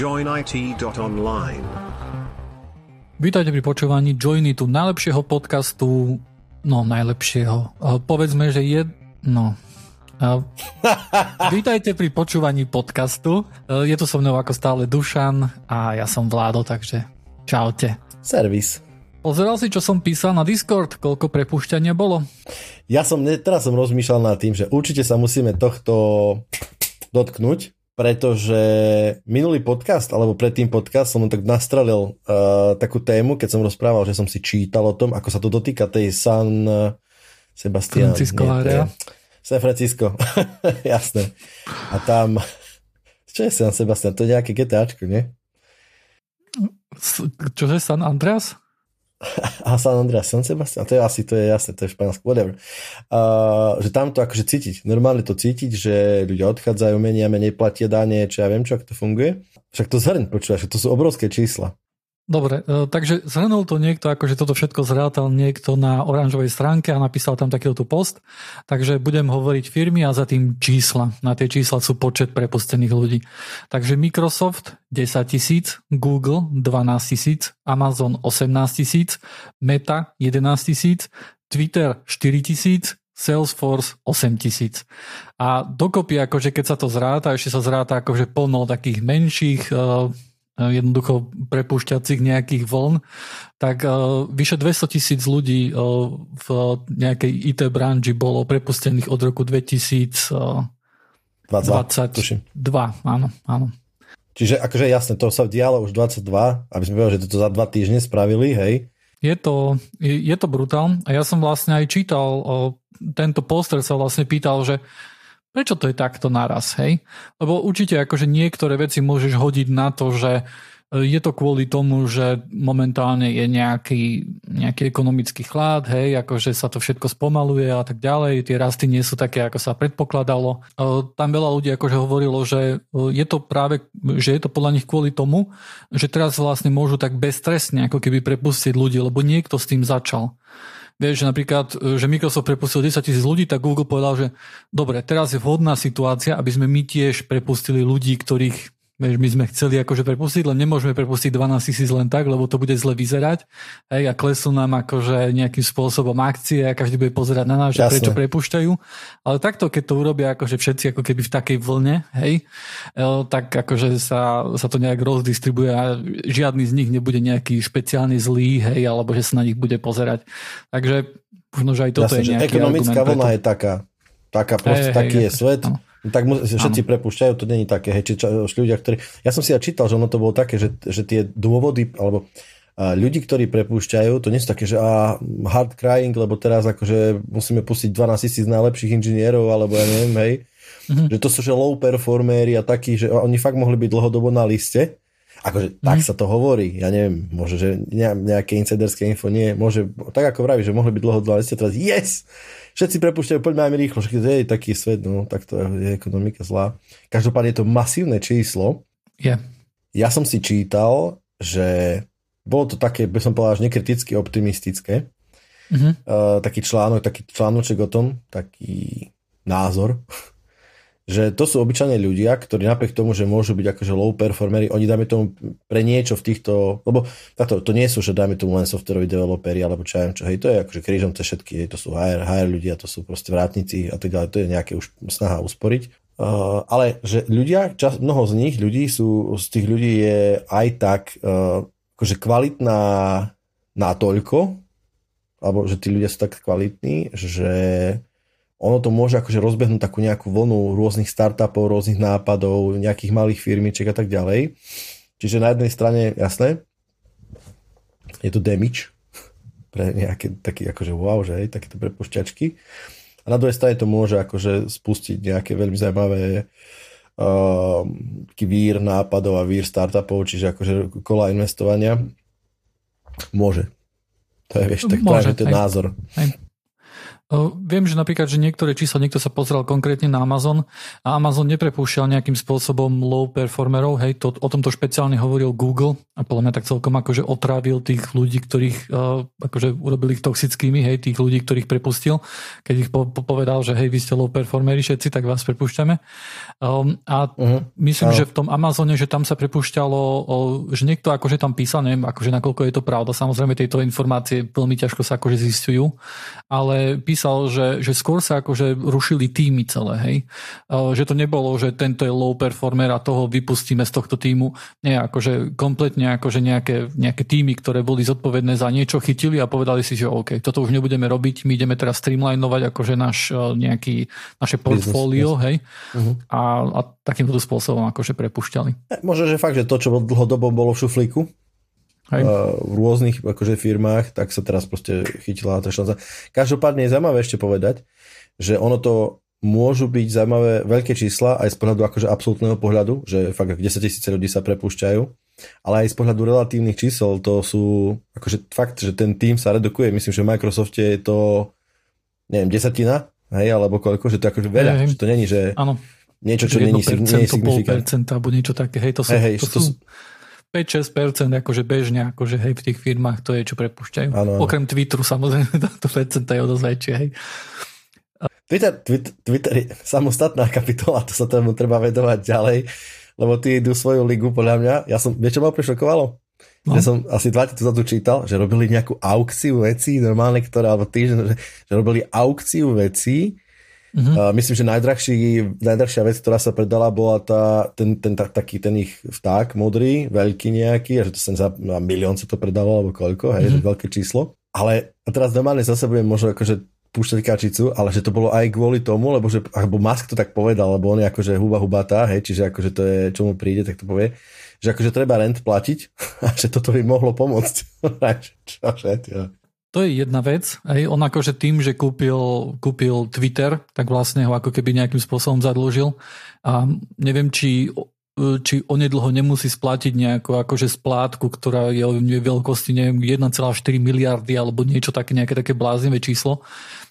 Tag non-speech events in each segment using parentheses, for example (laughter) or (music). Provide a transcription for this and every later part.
joinit.online. Vítajte pri počúvaní Joinitu, najlepšieho podcastu, no najlepšieho, povedzme, že je, no, uh, (laughs) vítajte pri počúvaní podcastu, uh, je tu so mnou ako stále Dušan a ja som Vládo, takže čaute. Servis. Pozeral si, čo som písal na Discord, koľko prepušťania bolo? Ja som, teraz som rozmýšľal nad tým, že určite sa musíme tohto dotknúť, pretože minulý podcast, alebo predtým podcast som tak nastrelil uh, takú tému, keď som rozprával, že som si čítal o tom, ako sa to dotýka tej San Sebastian. Francisco nie, San Francisco, (laughs) jasné. A tam, čo je San Sebastian? To je nejaké GTAčko, nie? Čože San Andreas? (laughs) a San Andreas, San Sebastian, to je asi, to je jasné, to je španielské, whatever. Uh, že tam to akože cítiť, normálne to cítiť, že ľudia odchádzajú, menej a menej platia dane, čo ja viem, čo, ako to funguje. Však to zhrň, počúvaš, to sú obrovské čísla. Dobre, e, takže zhrnul to niekto, akože toto všetko zrátal niekto na oranžovej stránke a napísal tam takýto post. Takže budem hovoriť firmy a za tým čísla. Na tie čísla sú počet prepustených ľudí. Takže Microsoft 10 tisíc, Google 12 tisíc, Amazon 18 tisíc, Meta 11 tisíc, Twitter 4 tisíc, Salesforce 8 tisíc. A dokopy, akože keď sa to zráta, ešte sa zráta akože plno takých menších uh, jednoducho prepúšťacích nejakých vln, tak uh, vyše 200 tisíc ľudí uh, v nejakej IT branži bolo prepustených od roku 2022. 22, áno, áno. Čiže akože jasne, to sa dialo už 22, aby sme povedali, že to za dva týždne spravili, hej? Je to, je, je to brutál a ja som vlastne aj čítal, uh, tento poster sa vlastne pýtal, že Prečo to je takto naraz, hej? Lebo určite akože niektoré veci môžeš hodiť na to, že e, je to kvôli tomu, že momentálne je nejaký, nejaký ekonomický chlad, hej, akože sa to všetko spomaluje a tak ďalej, tie rasty nie sú také, ako sa predpokladalo. E, tam veľa ľudí akože hovorilo, že e, je to práve, že je to podľa nich kvôli tomu, že teraz vlastne môžu tak bezstresne ako keby prepustiť ľudí, lebo niekto s tým začal. Vieš, že napríklad, e, že Microsoft prepustil 10 tisíc ľudí, tak Google povedal, že dobre, teraz je vhodná situácia, aby sme my tiež prepustili ľudí, ktorých Vieš, my sme chceli akože prepustiť, len nemôžeme prepustiť 12 tisíc len tak, lebo to bude zle vyzerať. Hej, a klesú nám akože nejakým spôsobom akcie a každý bude pozerať na nás, že prečo prepušťajú. Ale takto, keď to urobia akože všetci ako keby v takej vlne, hej, e, tak akože sa, sa to nejak rozdistribuje a žiadny z nich nebude nejaký špeciálny zlý, hej, alebo že sa na nich bude pozerať. Takže možno, že aj toto Jasne, je nejaký Ekonomická vlna je taká. Taká proste, hej, taký hej, je svet. No tak mu, všetci prepúšťajú, to není také, hej, či čo, ľudia, ktorí... Ja som si aj čítal, že ono to bolo také, že, že tie dôvody, alebo a ľudí, ktorí prepúšťajú, to nie sú také, že a hard crying, lebo teraz akože musíme pustiť 12 tisíc najlepších inžinierov, alebo ja neviem, hej. Mm-hmm. Že to sú že low performery a takí, že oni fakt mohli byť dlhodobo na liste. Akože mm-hmm. tak sa to hovorí, ja neviem, môže, že nejaké insiderské info nie, môže, tak ako vraví, že mohli byť dlhodobo na liste, teraz yes, všetci prepušťajú, poďme aj rýchlo, že je taký svet, no tak to je ekonomika zlá. Každopádne je to masívne číslo. Yeah. Ja som si čítal, že bolo to také, by som povedal, až nekriticky optimistické. Mm-hmm. Uh, taký článok, taký článoček o tom, taký názor, že to sú obyčajní ľudia, ktorí napriek tomu, že môžu byť akože low performery, oni dáme tomu pre niečo v týchto, lebo táto, to nie sú, že dáme tomu len softwareoví developeri, alebo čo ja čo, hej, to je akože krížom to všetky, hej, to sú HR, HR ľudia, to sú proste vrátnici a tak ďalej, to je nejaké už snaha usporiť. Uh, ale že ľudia, čas, mnoho z nich, ľudí sú, z tých ľudí je aj tak uh, akože kvalitná natoľko, alebo že tí ľudia sú tak kvalitní, že ono to môže akože rozbehnúť takú nejakú vlnu rôznych startupov, rôznych nápadov, nejakých malých firmičiek a tak ďalej. Čiže na jednej strane, jasné, je to damage pre nejaké taký akože wow, že hej, takéto prepušťačky. A na druhej strane to môže akože spustiť nejaké veľmi zaujímavé uh, vír nápadov a vír startupov, čiže akože kola investovania. Môže. To je, vieš, tak môže, to je názor. Hej. Viem, že napríklad, že niektoré čísla, niekto sa pozrel konkrétne na Amazon a Amazon neprepúšťal nejakým spôsobom low performerov, hej, to, o tomto špeciálne hovoril Google a podľa mňa tak celkom akože otrávil tých ľudí, ktorých uh, akože urobili ich toxickými, hej, tých ľudí, ktorých prepustil, keď ich po, po, povedal, že hej, vy ste low performeri všetci, tak vás prepúšťame. Um, a uh-huh. myslím, uh-huh. že v tom Amazone, že tam sa prepúšťalo, o, že niekto akože tam písal, neviem, akože nakoľko je to pravda, samozrejme tieto informácie veľmi ťažko sa akože zistujú, ale písal písal, že, že skôr sa akože rušili týmy celé, hej. Že to nebolo, že tento je low performer a toho vypustíme z tohto týmu. Nie, akože kompletne akože nejaké, nejaké týmy, ktoré boli zodpovedné za niečo, chytili a povedali si, že OK, toto už nebudeme robiť, my ideme teraz streamlinovať akože náš nejaký, naše portfólio, hej. Uh-huh. A, a takýmto spôsobom akože prepušťali. E, možno, že fakt, že to, čo dlhodobo bolo v šuflíku, Hej. v rôznych akože, firmách, tak sa teraz proste chytila tá šanca. Každopádne je zaujímavé ešte povedať, že ono to môžu byť zaujímavé veľké čísla aj z pohľadu akože absolútneho pohľadu, že fakt 10 tisíc ľudí sa prepúšťajú, ale aj z pohľadu relatívnych čísel to sú akože fakt, že ten tým sa redukuje. Myslím, že v Microsofte je to neviem, desatina, hej, alebo koľko, že to je akože veľa, hej, že to není, že ano. niečo, čo není, nie je signifikantné. alebo niečo také, hej, to sú, hej, hej, to, to sú 5-6% akože bežne, akože hej, v tých firmách to je, čo prepúšťajú. Ano, ano. Okrem Twitteru samozrejme, (laughs) to percenta je o dosť väčšie, hej. Twitter, Twitter, Twitter je samostatná kapitola, to sa tomu treba vedovať ďalej, lebo ty idú svoju ligu podľa mňa. Ja som, vieš čo ma prešokovalo? No. Ja som asi dva dozadu čítal, že robili nejakú aukciu vecí, normálne, ktorá, alebo týždeň, že, že robili aukciu vecí, Uh-huh. Uh, myslím, že najdrahší, najdrahšia vec, ktorá sa predala, bola tá, ten, ten, ta, taký ten ich vták modrý, veľký nejaký, a že to sa za milión sa to predalo, alebo koľko, hej, uh-huh. veľké číslo. Ale a teraz normálne zase budem možno akože púšťať kačicu, ale že to bolo aj kvôli tomu, lebo že, alebo Musk to tak povedal, lebo on je akože huba hubatá, hej, čiže akože to je, čo mu príde, tak to povie, že akože treba rent platiť a že toto by mohlo pomôcť. Čože, to je jedna vec. Hej. On akože tým, že kúpil, kúpil Twitter, tak vlastne ho ako keby nejakým spôsobom zadlžil. A neviem, či či onedlho nemusí splatiť nejakú akože splátku, ktorá je o veľkosti neviem, 1,4 miliardy alebo niečo také, nejaké také bláznivé číslo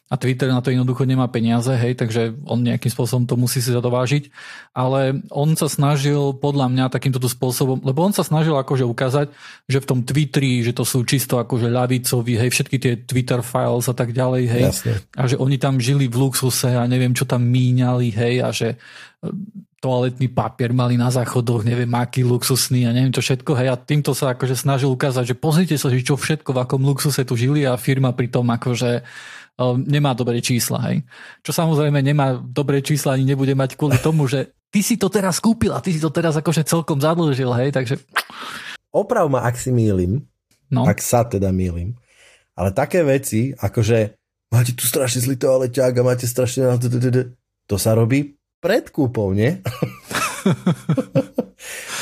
a Twitter na to jednoducho nemá peniaze, hej, takže on nejakým spôsobom to musí si zadovážiť, ale on sa snažil podľa mňa takýmto spôsobom, lebo on sa snažil akože ukázať, že v tom Twitteri, že to sú čisto akože ľavicoví, hej, všetky tie Twitter files a tak ďalej, hej, Jasne. a že oni tam žili v luxuse a neviem, čo tam míňali, hej, a že e, toaletný papier mali na záchodoch, neviem aký luxusný a neviem čo všetko. Hej, a týmto sa akože snažil ukázať, že pozrite sa, že čo všetko, v akom luxuse tu žili a firma pritom akože nemá dobré čísla. Hej. Čo samozrejme nemá dobré čísla ani nebude mať kvôli tomu, že ty si to teraz kúpil a ty si to teraz akože celkom zadlžil. Hej, takže... Oprav ma, ak si mýlim, no. ak sa teda mýlim, ale také veci, akože máte tu strašne zlý toaleťák a máte strašne... To sa robí pred kúpou, nie? (laughs)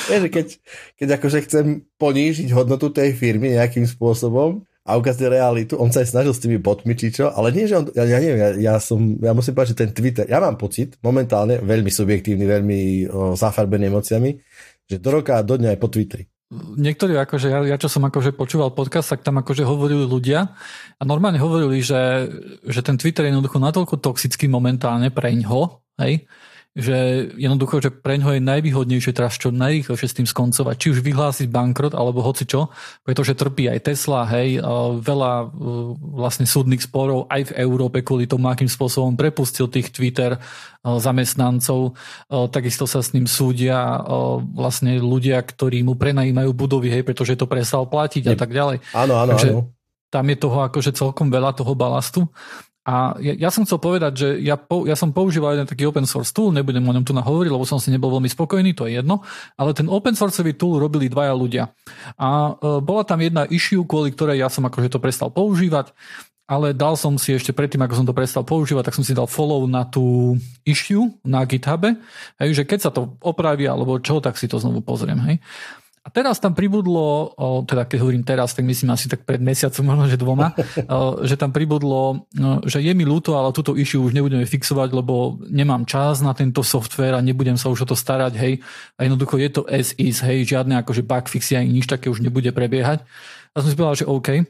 Vieš, keď, keď akože chcem ponížiť hodnotu tej firmy nejakým spôsobom, a ukázať realitu. On sa aj snažil s tými botmi, či čo, ale nie, že on, ja, ja neviem, ja, ja, som, ja musím povedať, že ten Twitter, ja mám pocit, momentálne, veľmi subjektívny, veľmi o, zafarbený emóciami, že do roka a do dňa je po Twitteri. Niektorí, akože ja, ja čo som akože počúval podcast, tak tam akože hovorili ľudia a normálne hovorili, že, že ten Twitter je jednoducho natoľko toxický momentálne pre ňo, hej, že jednoducho, že pre ňo je najvýhodnejšie teraz čo najrýchlejšie s tým skoncovať. Či už vyhlásiť bankrot, alebo hoci čo, pretože trpí aj Tesla, hej, veľa vlastne súdnych sporov aj v Európe kvôli tomu, akým spôsobom prepustil tých Twitter zamestnancov. Takisto sa s ním súdia vlastne ľudia, ktorí mu prenajímajú budovy, hej, pretože to prestal platiť a tak ďalej. Áno, áno, Takže áno tam je toho akože celkom veľa toho balastu. A ja, ja som chcel povedať, že ja, po, ja som používal jeden taký open source tool, nebudem o ňom tu nahovoriť, lebo som si nebol veľmi spokojný, to je jedno, ale ten open sourceový tool robili dvaja ľudia. A e, bola tam jedna issue, kvôli ktorej ja som akože to prestal používať, ale dal som si ešte predtým, ako som to prestal používať, tak som si dal follow na tú issue na GitHube, hej, že keď sa to opraví alebo čo, tak si to znovu pozriem. Hej. A teraz tam pribudlo, teda keď hovorím teraz, tak myslím asi tak pred mesiacom, možno že dvoma, že tam pribudlo, no, že je mi ľúto, ale túto issue už nebudeme fixovať, lebo nemám čas na tento software a nebudem sa už o to starať, hej. A jednoducho je to as is, hej, žiadne akože bug fixy ani nič také už nebude prebiehať. A som si povedal, že OK.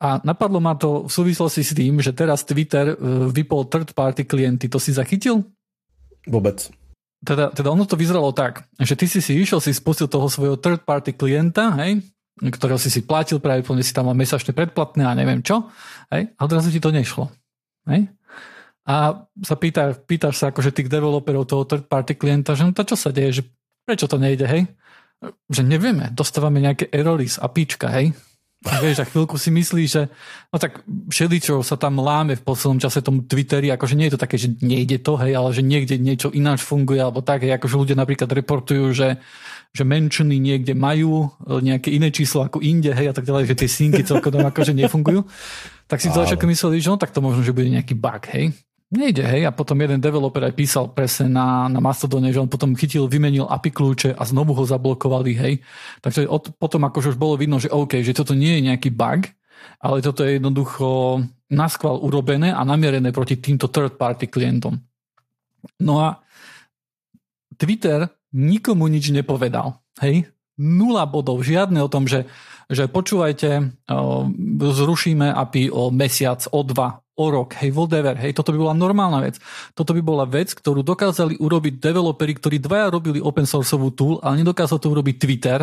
A napadlo ma to v súvislosti s tým, že teraz Twitter e, vypol third party klienty. To si zachytil? Vôbec. Teda, teda ono to vyzeralo tak, že ty si si išiel, si spustil toho svojho third party klienta, hej, ktorého si si platil, pravdepodobne si tam mal mesačne predplatné a neviem čo, hej, a odrazu ti to nešlo. Hej? A sa pýta, pýtaš sa akože tých developerov toho third party klienta, že no to čo sa deje, že prečo to nejde, hej? Že nevieme, dostávame nejaké erory z apíčka, hej? A vieš, a chvíľku si myslíš, že no tak všeličo sa tam láme v poslednom čase tomu Twitteri, akože nie je to také, že nejde to, hej, ale že niekde niečo ináč funguje, alebo tak, hej, akože ľudia napríklad reportujú, že, že menšiny niekde majú e, nejaké iné číslo ako inde, hej, a tak ďalej, že tie synky celkom akože nefungujú. Tak si to začiatku mysleli, že no tak to možno, že bude nejaký bug, hej. Nejde, hej, a potom jeden developer aj písal presne na, na Mastodone, že on potom chytil, vymenil API kľúče a znovu ho zablokovali, hej. Takže od, potom akože už bolo vidno, že OK, že toto nie je nejaký bug, ale toto je jednoducho naskval urobené a namierené proti týmto third party klientom. No a Twitter nikomu nič nepovedal, hej. Nula bodov, žiadne o tom, že, že počúvajte, zrušíme API o mesiac, o dva, o rok, hej, whatever, hej, toto by bola normálna vec. Toto by bola vec, ktorú dokázali urobiť developeri, ktorí dvaja robili open sourceovú tool, ale nedokázal to urobiť Twitter,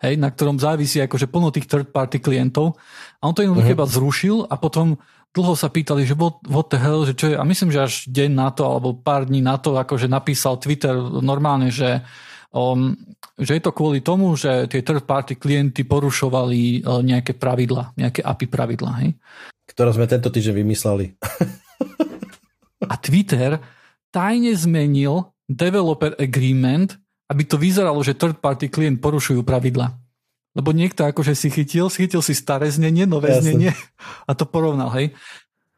hej, na ktorom závisí akože plno tých third party klientov. A on to jednoducho uh-huh. iba zrušil a potom dlho sa pýtali, že what, what the hell, že čo je, a myslím, že až deň na to, alebo pár dní na to, akože napísal Twitter normálne, že um, že je to kvôli tomu, že tie third party klienty porušovali uh, nejaké pravidla, nejaké API pravidla. Hej? Ktoré sme tento týždeň vymysleli. A Twitter tajne zmenil developer agreement, aby to vyzeralo, že third party klient porušujú pravidla. Lebo niekto akože si chytil, chytil si staré znenie, nové Jasne. znenie a to porovnal, hej.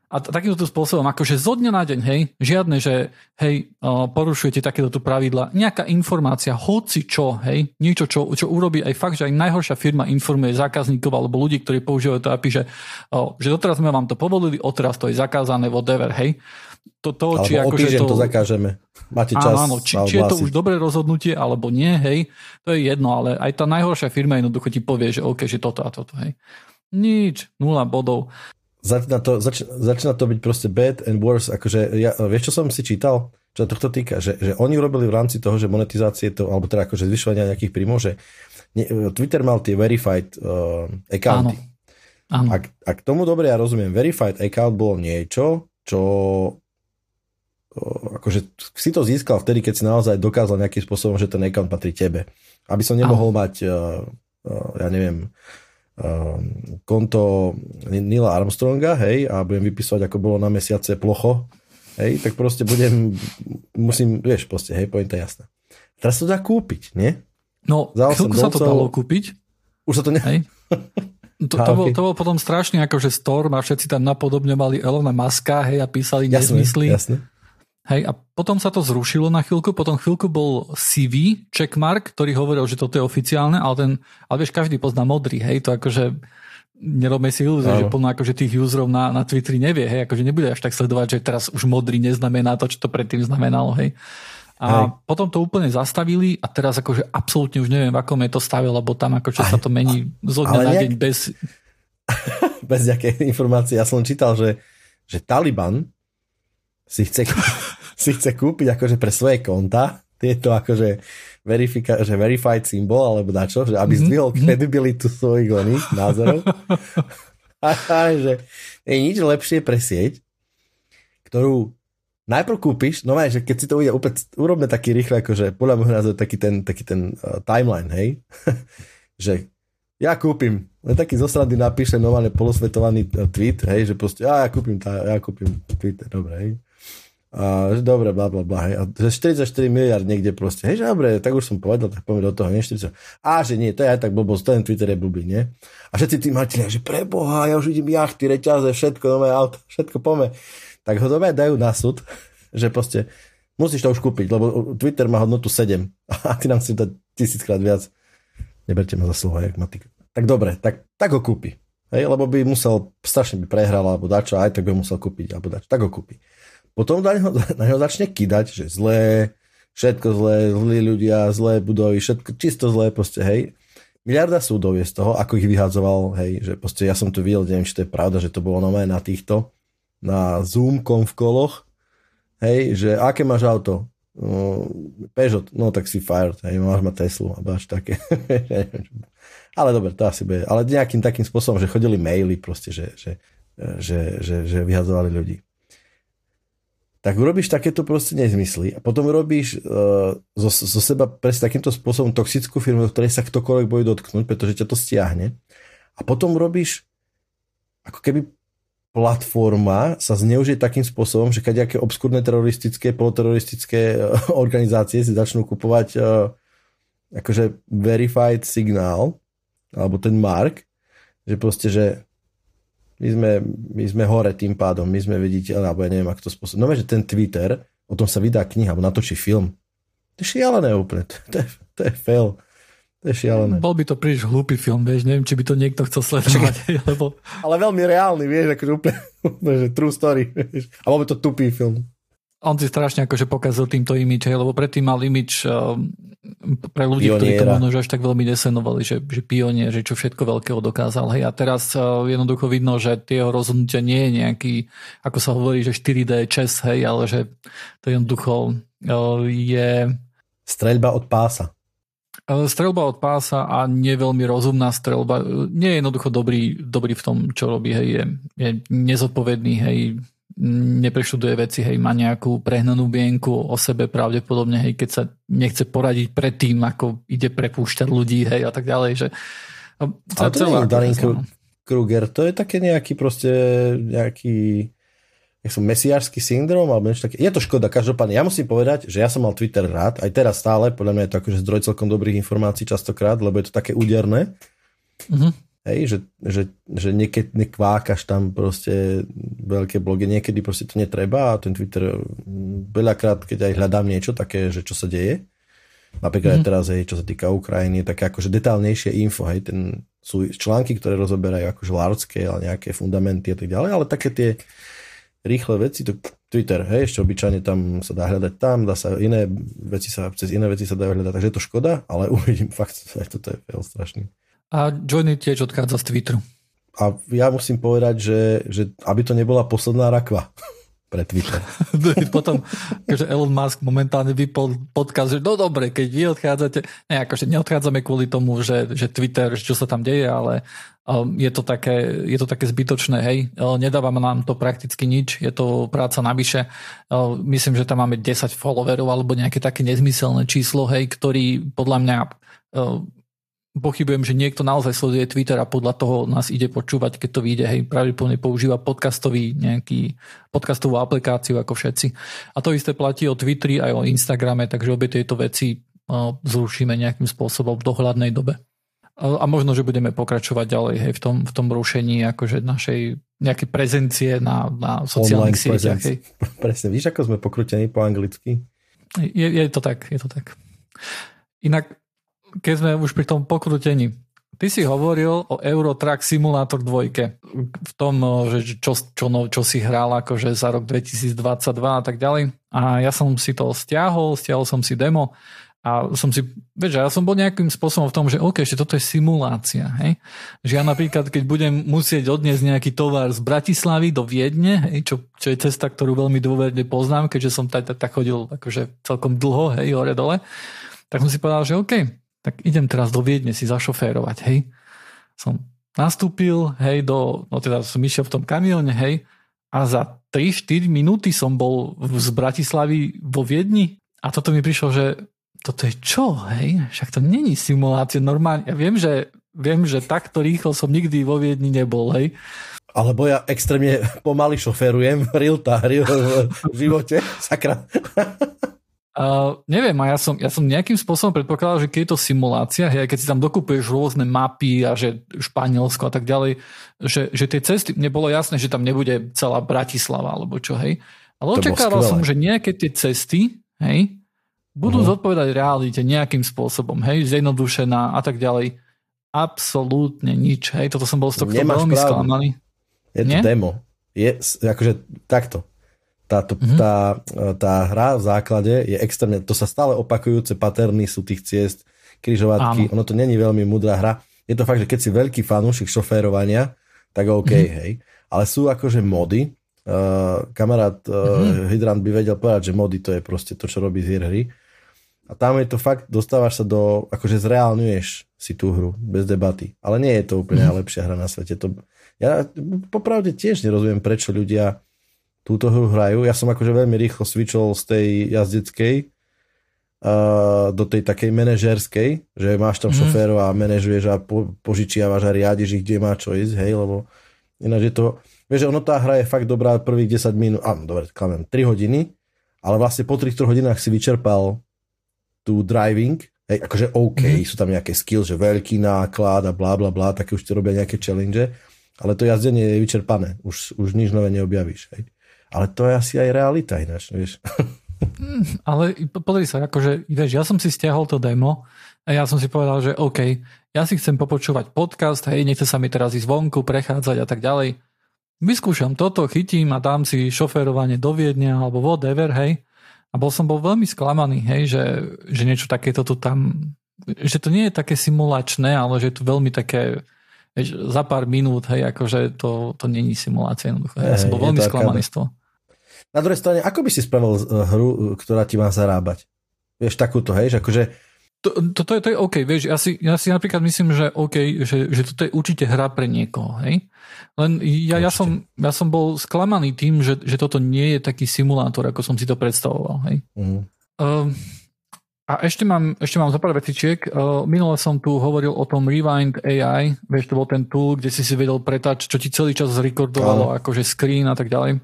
A takýmto spôsobom, akože zo dňa na deň, hej, žiadne, že hej, porušujete takéto tu pravidla, nejaká informácia, hoci čo, hej, niečo, čo, čo urobí aj fakt, že aj najhoršia firma informuje zákazníkov alebo ľudí, ktorí používajú to API, že, že doteraz sme vám to povolili, odteraz to je zakázané, whatever, hej. To, to, či alebo akože to, to zakážeme. Máte čas. Áno, či, či je to už dobré rozhodnutie, alebo nie, hej, to je jedno, ale aj tá najhoršia firma jednoducho ti povie, že OK, že toto a toto, hej. Nič, nula bodov začína to, zač, začína to byť proste bad and worse. Akože ja, vieš, čo som si čítal? Čo tohto týka? Že, že oni urobili v rámci toho, že monetizácie to, alebo teda akože zvyšovania nejakých príjmov, že ne, Twitter mal tie verified uh, accounty. Áno. Áno. Ak, ak tomu dobre ja rozumiem, verified account bolo niečo, čo uh, akože si to získal vtedy, keď si naozaj dokázal nejakým spôsobom, že ten account patrí tebe. Aby som nemohol Áno. mať, uh, uh, ja neviem, Ehm, konto Nila Armstronga, hej, a budem vypisovať, ako bolo na mesiace plocho, hej, tak proste budem, musím, vieš, proste, hej, pointa jasná. Teraz to dá kúpiť, nie? No, chvíľku sa to dalo kúpiť. Už sa to ne... Hej. (laughs) To, to, bol, to bol potom strašný akože storm a všetci tam napodobňovali Elona Muska, hej, a písali jasne, nezmysly. Jasne. Hej, a potom sa to zrušilo na chvíľku, potom chvíľku bol CV, checkmark, ktorý hovoril, že toto je oficiálne, ale ten, ale vieš, každý pozná modrý, hej, to akože nerobme si ilúzie, že plno akože tých userov na, na Twitteri nevie, hej, akože nebude až tak sledovať, že teraz už modrý neznamená to, čo to predtým znamenalo, hej. A hej. potom to úplne zastavili a teraz akože absolútne už neviem, v akom je to stave, lebo tam akože sa to mení zo dňa na deň bez... (laughs) bez nejakej informácie. Ja som čítal, že, že Taliban si chce si chce kúpiť akože pre svoje konta tieto akože verifika- že verified symbol alebo dačo, že aby mhm, zdvihol mm-hmm. kredibilitu svojich oných názorov. a, (laughs) a že je nič lepšie pre sieť, ktorú najprv kúpiš, no aj, že keď si to ide úplne, urobme taký rýchle, akože podľa môjho názoru taký ten, taký ten uh, timeline, hej, (laughs) že ja kúpim, len taký zosrady napíše normálne polosvetovaný uh, tweet, hej, že proste, ja, ja kúpim, tá, ja kúpim Twitter, dobre, hej. A že dobre, bla, bla, bla, hej. A že 44 miliard niekde proste, hej, že dobre, tak už som povedal, tak poďme do toho, nie 40. A že nie, to je aj tak blbosť, ten Twitter je blbý, nie? A všetci tí máte, že preboha, ja už vidím jachty, reťaze, všetko, nové auto, všetko pome. Tak ho doma dajú na súd, že proste musíš to už kúpiť, lebo Twitter má hodnotu 7 (laughs) a ty nám si dať tisíckrát viac. Neberte ma za slovo, jak matika. Tak dobre, tak, tak ho kúpi. Hej, lebo by musel, strašne by prehral, alebo dačo, aj tak by musel kúpiť, alebo dačo, tak ho kúpi. Potom na neho, (laughs) na neho začne kidať, že zlé, všetko zlé, zlí ľudia, zlé budovy, všetko čisto zlé, proste hej. miliarda súdov je z toho, ako ich vyhadzoval, hej, že proste ja som to videl, neviem, či to je pravda, že to bolo nové na týchto, na Zoom v koloch, hej, že aké máš auto? No, Peugeot, no tak si fired, hej, máš ma Teslu, a až také. (laughs) ale dobre, to asi bude. Ale nejakým takým spôsobom, že chodili maily proste, že, že, že, že, že vyhadzovali ľudí tak urobíš takéto proste nezmysly a potom urobíš uh, zo, zo seba presne takýmto spôsobom toxickú firmu, do ktorej sa ktokoľvek bojí dotknúť, pretože ťa to stiahne. A potom urobíš ako keby platforma sa zneužije takým spôsobom, že nejaké obskúrne teroristické, poloteroristické uh, (laughs) organizácie si začnú kupovať uh, akože verified signál alebo ten mark, že proste, že my sme, my sme hore tým pádom, my sme viditeľní, alebo ja neviem, ako to spôsob. No že ten Twitter, o tom sa vydá kniha, alebo natočí film. To je šialené úplne, to, to, je, to je fail. To je šialené. Bol by to príliš hlúpy film, vieš, neviem, či by to niekto chcel sledovať. (laughs) lebo... Ale veľmi reálny, vieš, akože úplne, že true story, vieš. A bol by to tupý film on si strašne akože pokazil týmto imič, lebo predtým mal imič um, pre ľudí, Pioniera. ktorí to možno až tak veľmi nesenovali, že, že pionier, že čo všetko veľkého dokázal. Hej. A teraz uh, jednoducho vidno, že tie jeho rozhodnutia nie je nejaký, ako sa hovorí, že 4D čes, hej, ale že to jednoducho uh, je... Streľba od pása. Uh, streľba od pása a nie veľmi rozumná streľba. Nie je jednoducho dobrý, dobrý v tom, čo robí. Hej. Je, je nezodpovedný, hej nepreštuduje veci, hej, má nejakú prehnanú bienku o sebe pravdepodobne, hej, keď sa nechce poradiť pred tým, ako ide prepúšťať ľudí, hej, a tak ďalej, že a to celá, nie je Kruger, to je také nejaký proste nejaký jak som mesiářský syndrom alebo niečo také. Je to škoda, každopádne. Ja musím povedať, že ja som mal Twitter rád, aj teraz stále, podľa mňa je to akože zdroj celkom dobrých informácií častokrát, lebo je to také úderné. Mm-hmm. Hej, že, že, že niekedy nekvákaš tam proste veľké blogy, niekedy proste to netreba a ten Twitter veľakrát, keď aj hľadám niečo také, že čo sa deje, napríklad mm. aj mhm. teraz, hej, čo sa týka Ukrajiny, také akože detálnejšie info, hej, ten, sú články, ktoré rozoberajú akože large scale, nejaké fundamenty a tak ďalej, ale také tie rýchle veci, to Twitter, hej, ešte obyčajne tam sa dá hľadať tam, dá sa iné veci sa, cez iné veci sa dajú hľadať, takže je to škoda, ale (laughs) uvidím, fakt, aj toto je strašný. A Johnny tiež odchádza z Twitteru. A ja musím povedať, že, že aby to nebola posledná rakva (laughs) pre Twitter. (laughs) Potom, akože Elon Musk momentálne vypol podcast, že no dobre, keď vy odchádzate, ne, akože neodchádzame kvôli tomu, že, že Twitter, čo sa tam deje, ale um, je, to také, je to také zbytočné, hej, uh, nedáva nám to prakticky nič, je to práca navyše, uh, myslím, že tam máme 10 followerov alebo nejaké také nezmyselné číslo, hej, ktorý podľa mňa uh, pochybujem, že niekto naozaj sleduje Twitter a podľa toho nás ide počúvať, keď to vyjde. Hej, pravdepodobne používa podcastový nejaký, podcastovú aplikáciu ako všetci. A to isté platí o Twitteri aj o Instagrame, takže obe tieto veci zrušíme nejakým spôsobom v dohľadnej dobe. A možno, že budeme pokračovať ďalej hej, v, tom, v tom rušení akože našej nejaké prezencie na, na sociálnych sieťach. Hej. (laughs) Presne, víš, ako sme pokrutení po anglicky? Je, je to tak, je to tak. Inak keď sme už pri tom pokrutení, ty si hovoril o Eurotrack Simulator 2 v tom, že čo, čo, no, čo si hral akože za rok 2022 a tak ďalej. A ja som si to stiahol, stiahol som si demo a som si, vieš, ja som bol nejakým spôsobom v tom, že OK, ešte toto je simulácia, hej? Že ja napríklad, keď budem musieť odniesť nejaký tovar z Bratislavy do Viedne, hej, čo, čo je cesta, ktorú veľmi dôverne poznám, keďže som tak chodil akože celkom dlho, hej, hore dole, tak som si povedal, že OK, tak idem teraz do Viedne si zašoférovať, hej. Som nastúpil, hej, do, no teda som išiel v tom kamióne, hej, a za 3-4 minúty som bol z Bratislavy vo Viedni a toto mi prišlo, že toto je čo, hej, však to není simulácia normálne. Ja viem, že, viem, že takto rýchlo som nikdy vo Viedni nebol, hej. Alebo ja extrémne pomaly šoferujem, real time, v živote, sakra. (laughs) Uh, neviem, a ja som, ja som nejakým spôsobom predpokladal, že keď je to simulácia, hej, keď si tam dokupuješ rôzne mapy a že Španielsko a tak ďalej, že, že tie cesty, nebolo jasné, že tam nebude celá Bratislava alebo čo, hej. Ale to očakával som, že nejaké tie cesty, hej, budú uh-huh. zodpovedať realite nejakým spôsobom, hej, zjednodušená a tak ďalej. Absolútne nič, hej, toto som bol z toho veľmi sklamaný. Je to Nie? demo. Je, akože takto táto, mm-hmm. tá, tá hra v základe je extrémne, to sa stále opakujúce paterny sú tých ciest, križovatky, Áno. ono to není veľmi mudrá hra. je to fakt, že keď si veľký fanúšik šoférovania, tak OK, mm-hmm. hej. Ale sú akože mody, uh, kamarát uh, mm-hmm. Hydrant by vedel povedať, že mody to je proste to, čo robí z hry. A tam je to fakt, dostávaš sa do, akože zreálňuješ si tú hru, bez debaty. Ale nie je to úplne mm. lepšia hra na svete. To, ja popravde tiež nerozumiem, prečo ľudia túto hru hrajú. Ja som akože veľmi rýchlo switchol z tej jazdeckej uh, do tej takej manažerskej, že máš tam mm. šoférov a manažuješ a po, požičiavaš a riadiš ich, kde má čo ísť, hej, lebo ináč je to, vieš, ono tá hra je fakt dobrá prvých 10 minút, a dobre, klamem, 3 hodiny, ale vlastne po 3 hodinách si vyčerpal tú driving, hej, akože OK, mm. sú tam nejaké skills, že veľký náklad a blá bla bla, také už ti robia nejaké challenge, ale to jazdenie je vyčerpané, už, už nič nové neobjavíš, hej. Ale to je asi aj realita ináč, vieš. Mm, (laughs) ale pozri sa, akože, vieš, ja som si stiahol to demo a ja som si povedal, že OK, ja si chcem popočúvať podcast, hej, nechce sa mi teraz ísť vonku, prechádzať a tak ďalej. Vyskúšam toto, chytím a dám si šoférovanie do Viedne alebo whatever, hej. A bol som bol veľmi sklamaný, hej, že, že niečo takéto tu tam, že to nie je také simulačné, ale že je to veľmi také, vieš, za pár minút, hej, akože to, to není simulácia jednoducho. Ja som bol veľmi sklamaný z toho. Na druhej strane, ako by si spravil eh, hru, ktorá ti má zarábať? Vieš, takúto, hej, že akože to, to, to, je, to je OK, vieš, ja si, ja si napríklad myslím, že OK, že, že toto je určite hra pre niekoho, hej? Len ja, ja, som, ja som bol sklamaný tým, že, že toto nie je taký simulátor, ako som si to predstavoval, hej? Mm. Uh, a ešte mám, ešte mám zo pár vecičiek. Uh, minule som tu hovoril o tom Rewind AI, vieš, to bol ten tool, kde si si vedel pretač, čo ti celý čas zrekordovalo, akože screen a tak ďalej.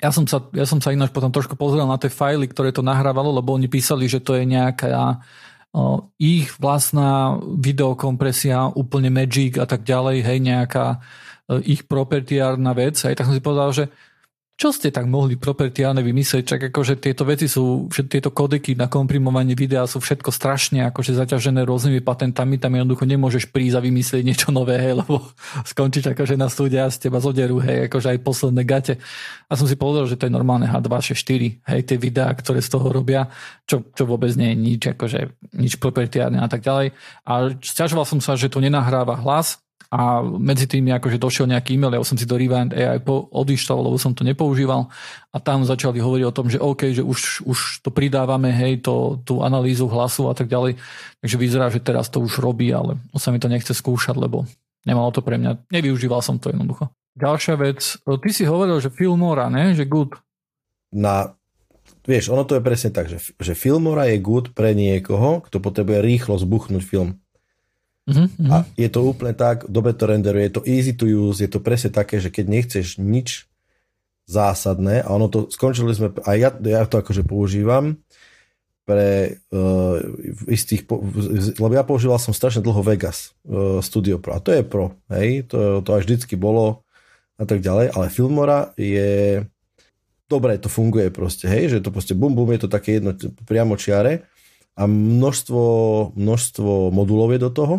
Ja som, sa, ja som sa ináč potom trošku pozrel na tie fajly, ktoré to nahrávalo, lebo oni písali, že to je nejaká ich vlastná videokompresia, úplne Magic a tak ďalej, hej, nejaká e, ich propertiárna vec, hej, tak som si povedal, že čo ste tak mohli propertiálne vymyslieť, čak akože tieto veci sú, tieto kodeky na komprimovanie videa sú všetko strašne akože zaťažené rôznymi patentami, tam jednoducho nemôžeš prísť a vymyslieť niečo nové, hej, lebo (laughs) skončíš akože na studia a z teba zoderú, hej, akože aj posledné gate. A som si povedal, že to je normálne H264, hej, tie videá, ktoré z toho robia, čo, čo vôbec nie je nič, akože nič propertiárne a tak ďalej. A sťažoval som sa, že to nenahráva hlas, a medzi tým akože došiel nejaký e-mail, ja som si do Rewind AI odištal, lebo som to nepoužíval a tam začali hovoriť o tom, že OK, že už, už to pridávame, hej, to, tú analýzu hlasu a tak ďalej. Takže vyzerá, že teraz to už robí, ale sa mi to nechce skúšať, lebo nemalo to pre mňa, nevyužíval som to jednoducho. Ďalšia vec, ty si hovoril, že Filmora, ne? Že good. Na, vieš, ono to je presne tak, že, že Filmora je good pre niekoho, kto potrebuje rýchlo zbuchnúť film. Uh-huh, A je to úplne tak, dobre to renderuje, je to easy to use, je to presne také, že keď nechceš nič zásadné, a ono to, skončili sme, a ja, ja to akože používam pre uh, istých, lebo ja používal som strašne dlho Vegas uh, Studio Pro, a to je Pro, hej, to, to aj vždycky bolo a tak ďalej, ale Filmora je dobre to funguje proste, hej, že to proste bum bum, je to také jedno priamo čiare a množstvo, množstvo modulov je do toho,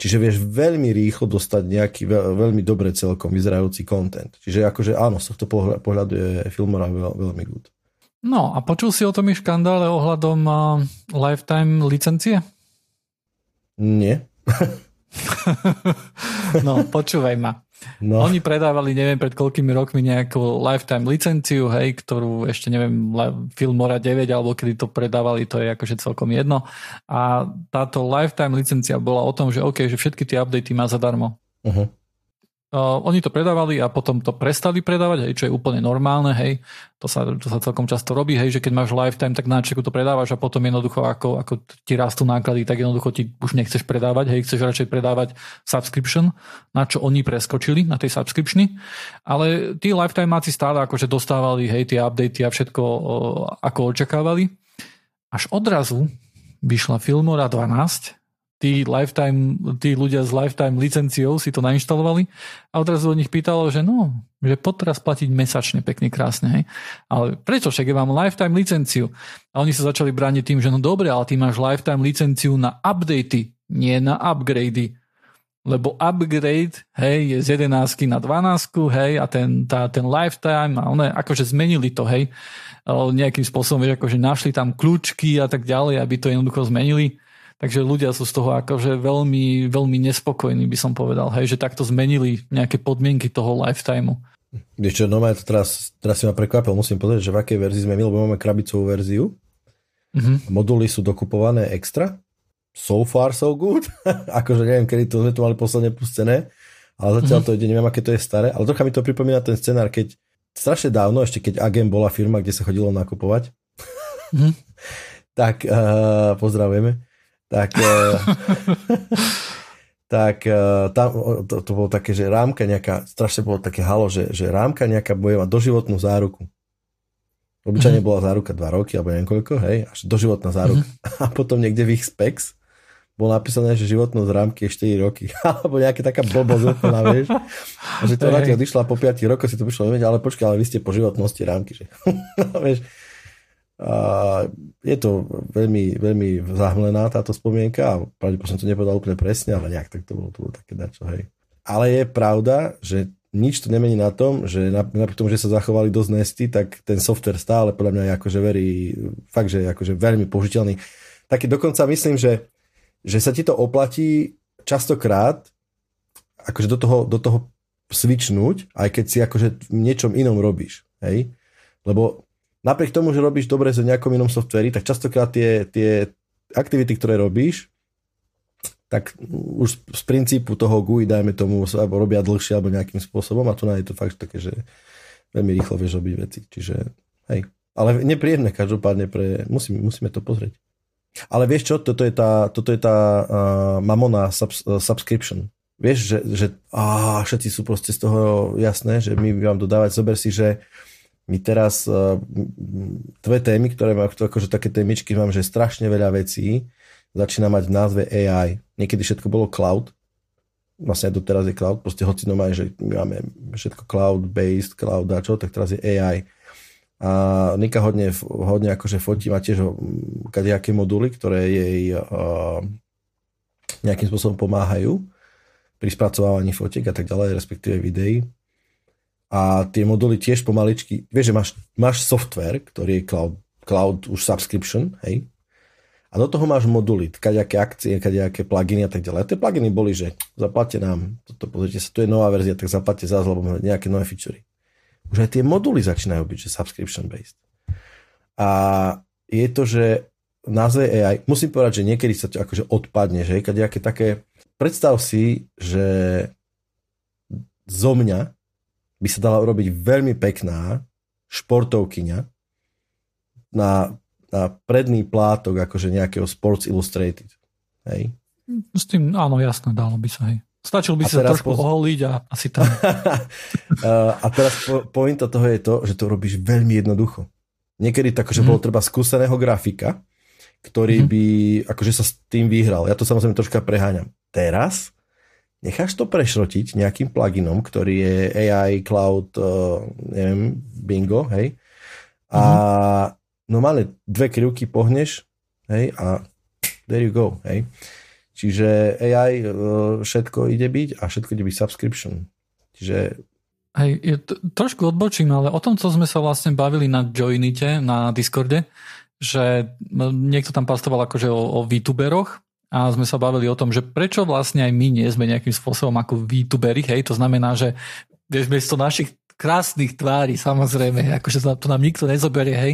čiže vieš veľmi rýchlo dostať nejaký veľ, veľmi dobre celkom vyzerajúci content. Čiže akože áno, z tohto pohľadu je Filmora veľ, veľmi good. No a počul si o tom i škandále ohľadom uh, lifetime licencie? Nie. (laughs) (laughs) no, počúvaj ma. No. Oni predávali, neviem pred koľkými rokmi nejakú lifetime licenciu, hej, ktorú ešte neviem, Filmora 9 alebo kedy to predávali, to je akože celkom jedno. A táto lifetime licencia bola o tom, že OK, že všetky tie updaty má zadarmo. Uh-huh. Uh, oni to predávali a potom to prestali predávať, hej, čo je úplne normálne, hej. To sa, to sa celkom často robí, hej, že keď máš lifetime, tak na čeku to predávaš a potom jednoducho ako, ako ti rastú náklady, tak jednoducho ti už nechceš predávať, hej, chceš radšej predávať subscription, na čo oni preskočili, na tej subscriptiony. Ale tí lifetimeáci stále akože dostávali, hej, tie updaty a všetko uh, ako očakávali. Až odrazu vyšla Filmora 12 tí, lifetime, tí ľudia s lifetime licenciou si to nainštalovali a odrazu od nich pýtalo, že no, že teraz platiť mesačne pekne krásne, hej. Ale prečo však ja mám lifetime licenciu? A oni sa začali brániť tým, že no dobre, ale ty máš lifetime licenciu na updaty, nie na upgrady. Lebo upgrade, hej, je z 11 na 12, hej, a ten, tá, ten lifetime, a one akože zmenili to, hej, nejakým spôsobom, vieš, akože našli tam kľúčky a tak ďalej, aby to jednoducho zmenili Takže ľudia sú z toho akože veľmi, veľmi nespokojní, by som povedal, hej, že takto zmenili nejaké podmienky toho lifetimeu. Vieš čo, no to teraz, teraz si ma prekvapil, musím povedať, že v akej verzii sme my, lebo máme krabicovú verziu. Mm-hmm. Moduly sú dokupované extra. So far, so good. (laughs) akože neviem, kedy to sme to mali posledne pustené, ale zatiaľ mm-hmm. to ide, neviem, aké to je staré, ale trocha mi to pripomína ten scenár, keď strašne dávno, ešte keď Agent bola firma, kde sa chodilo nakupovať, mm-hmm. (laughs) tak uh, pozdravujeme tak, eh, (laughs) tak eh, tam, to, to bolo také, že rámka nejaká, strašne bolo také halo, že, že rámka nejaká bude mať doživotnú záruku. Obyčajne mm-hmm. bola záruka 2 roky, alebo neviem koľko, hej, až doživotná záruka. Mm-hmm. (laughs) A potom niekde v ich specs bolo napísané, že životnosť rámky je 4 roky. (laughs) alebo nejaká taká blbosť úplná, vieš. A že to na odišla po 5 rokoch, si to prišlo ale počkaj, ale vy ste po životnosti rámky. Že, vieš, a je to veľmi, veľmi zahmlená táto spomienka a pravdepodobne som to nepovedal úplne presne, ale nejak tak to bolo, to bolo také dačo, hej. Ale je pravda, že nič to nemení na tom, že napriek tomu, že sa zachovali dosť nesty, tak ten software stále podľa mňa je akože verí, fakt, že je akože veľmi použiteľný. Taký dokonca myslím, že, že sa ti to oplatí častokrát akože do toho, do toho switchnúť, aj keď si akože v niečom inom robíš. Hej? Lebo napriek tomu, že robíš dobre za nejakom inom softveri, tak častokrát tie, tie aktivity, ktoré robíš, tak už z princípu toho GUI, dajme tomu, alebo robia dlhšie alebo nejakým spôsobom a tu je to fakt také, že veľmi rýchlo vieš robiť veci. Čiže, hej. Ale nepríjemné každopádne pre... Musíme, musíme to pozrieť. Ale vieš čo, toto je tá, toto je tá uh, mamona subs, uh, subscription. Vieš, že, že á, všetci sú proste z toho jasné, že my vám dodávať, zober si, že my teraz dve témy, ktoré mám, akože také témičky mám, že strašne veľa vecí začína mať v názve AI. Niekedy všetko bolo cloud, vlastne aj doteraz je cloud, proste hoci no aj, že máme všetko cloud-based, cloud a čo, tak teraz je AI. A Nika hodne, hodne akože fotí, má tiež kadejaké moduly, ktoré jej uh, nejakým spôsobom pomáhajú pri spracovávaní fotiek a tak ďalej, respektíve videí a tie moduly tiež pomaličky, vieš, že máš, máš software, ktorý je cloud, cloud už subscription, hej, a do toho máš moduly, kadejaké akcie, kadejaké pluginy a tak ďalej. A tie pluginy boli, že zaplatte nám, toto pozrite sa, tu je nová verzia, tak zaplatte za lebo nejaké nové featurey. Už aj tie moduly začínajú byť, že subscription based. A je to, že názve AI, musím povedať, že niekedy sa to akože odpadne, že kadejaké také, predstav si, že zo mňa by sa dala urobiť veľmi pekná športovkyňa na, na predný plátok akože nejakého Sports Illustrated. Hej? S tým, áno, jasné, dalo by sa, hej. Stačil by a sa trošku po... oholiť a asi tam. (laughs) a teraz po, pointa toho je to, že to robíš veľmi jednoducho. Niekedy tak, že mm. bolo treba skúseného grafika, ktorý mm. by akože sa s tým vyhral. Ja to samozrejme troška preháňam. Teraz necháš to prešrotiť nejakým pluginom, ktorý je AI, cloud, uh, neviem, bingo, hej. A mm-hmm. normálne dve krivky pohneš, hej, a there you go, hej. Čiže AI uh, všetko ide byť a všetko ide byť subscription. Čiže Hej, je to, trošku odbočím, ale o tom, co sme sa vlastne bavili na Joinite, na Discorde, že niekto tam pastoval akože o, o VTuberoch a sme sa bavili o tom, že prečo vlastne aj my nie sme nejakým spôsobom ako VTuberi, hej, to znamená, že vieš, bez to našich krásnych tvári, samozrejme, akože to nám nikto nezoberie, hej.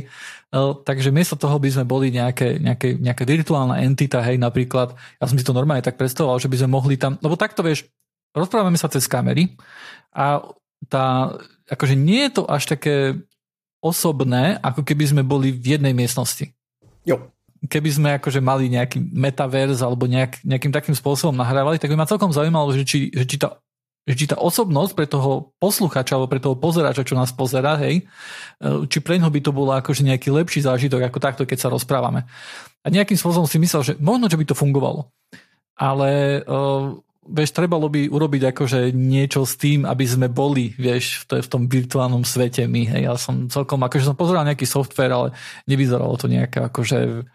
E, takže miesto toho by sme boli nejaké, nejaké, nejaká virtuálna entita, hej, napríklad, ja som si to normálne tak predstavoval, že by sme mohli tam, lebo takto vieš, rozprávame sa cez kamery a tá, akože nie je to až také osobné, ako keby sme boli v jednej miestnosti. Jo keby sme akože mali nejaký metaverz alebo nejak, nejakým takým spôsobom nahrávali, tak by ma celkom zaujímalo, že či, že či tá že či tá osobnosť pre toho posluchača alebo pre toho pozerača, čo nás pozera, hej, e, či pre ňoho by to bolo akože nejaký lepší zážitok ako takto, keď sa rozprávame. A nejakým spôsobom si myslel, že možno, že by to fungovalo. Ale uh, vieš, trebalo by urobiť akože niečo s tým, aby sme boli, vieš, v, tom virtuálnom svete my, hej, ja som celkom, akože som pozeral nejaký software, ale nevyzeralo to nejaké akože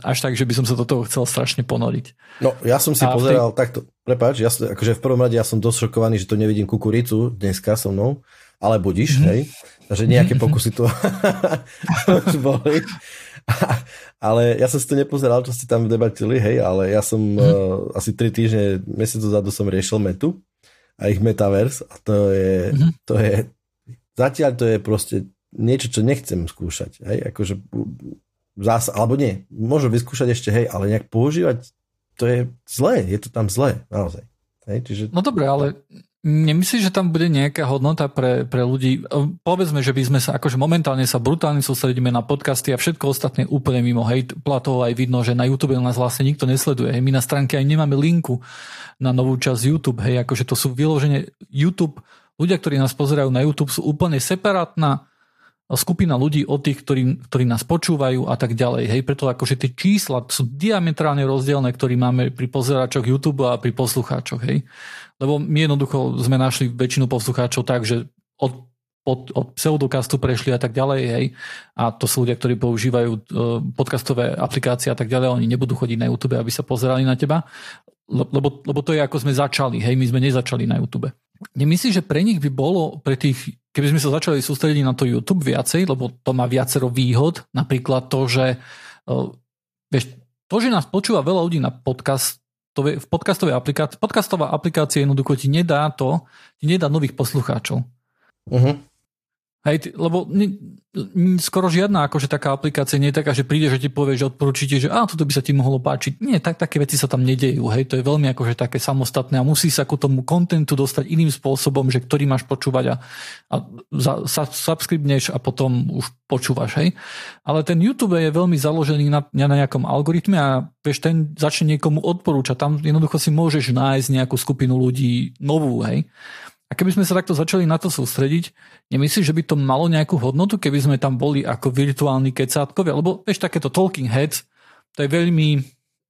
až tak, že by som sa do toho chcel strašne ponoriť. No, ja som si a pozeral tej... takto, prepáč, ja, akože v prvom rade ja som dosť šokovaný, že to nevidím kukuricu dneska so mnou, ale budíš, mm-hmm. hej, takže nejaké (laughs) pokusy tu (laughs) boli. Ale ja som si to nepozeral, čo ste tam debatili, hej, ale ja som mm. uh, asi 3 týždne, mesiac dozadu som riešil metu a ich metaverse a to je, mm. to je zatiaľ to je proste niečo, čo nechcem skúšať, hej, akože zás, alebo nie, môžem vyskúšať ešte, hej, ale nejak používať, to je zlé, je to tam zlé, naozaj. Hej, čiže... No dobre, ale Nemyslíš, že tam bude nejaká hodnota pre, pre ľudí? Povedzme, že by sme sa, akože momentálne sa brutálne sústredíme na podcasty a všetko ostatné úplne mimo. Hej, platov aj vidno, že na YouTube nás vlastne nikto nesleduje. Hej, my na stránke aj nemáme linku na novú časť YouTube. Hej, akože to sú vyloženie YouTube. Ľudia, ktorí nás pozerajú na YouTube, sú úplne separátna skupina ľudí od tých, ktorí, ktorí nás počúvajú a tak ďalej. Hej, preto akože tie čísla sú diametrálne rozdielne, ktorí máme pri pozeračoch YouTube a pri poslucháčoch. Hej. Lebo my jednoducho sme našli väčšinu poslucháčov tak, že od, od, od pseudokastu prešli a tak ďalej. Hej. A to sú ľudia, ktorí používajú e, podcastové aplikácie a tak ďalej. Oni nebudú chodiť na YouTube, aby sa pozerali na teba. Lebo, lebo to je ako sme začali. Hej, my sme nezačali na YouTube. Nemyslíš, že pre nich by bolo, pre tých keby sme sa začali sústrediť na to YouTube viacej, lebo to má viacero výhod, napríklad to, že uh, vieš, to, že nás počúva veľa ľudí na podcast, v podcastovej aplikácii, podcastová aplikácia jednoducho ti nedá to, ti nedá nových poslucháčov. Uh-huh. Hej, lebo skoro žiadna akože taká aplikácia nie je taká, že príde, že ti povie, že odporúčite, že a toto by sa ti mohlo páčiť. Nie, tak, také veci sa tam nedejú. Hej, to je veľmi akože také samostatné a musí sa ku tomu kontentu dostať iným spôsobom, že ktorý máš počúvať a, a za, sa, subscribneš a potom už počúvaš. Hej. Ale ten YouTube je veľmi založený na, na nejakom algoritme a vieš, ten začne niekomu odporúčať. Tam jednoducho si môžeš nájsť nejakú skupinu ľudí novú. Hej. A keby sme sa takto začali na to sústrediť, nemyslíš, že by to malo nejakú hodnotu, keby sme tam boli ako virtuálni kecátkovia? Lebo vieš, takéto talking heads, to je veľmi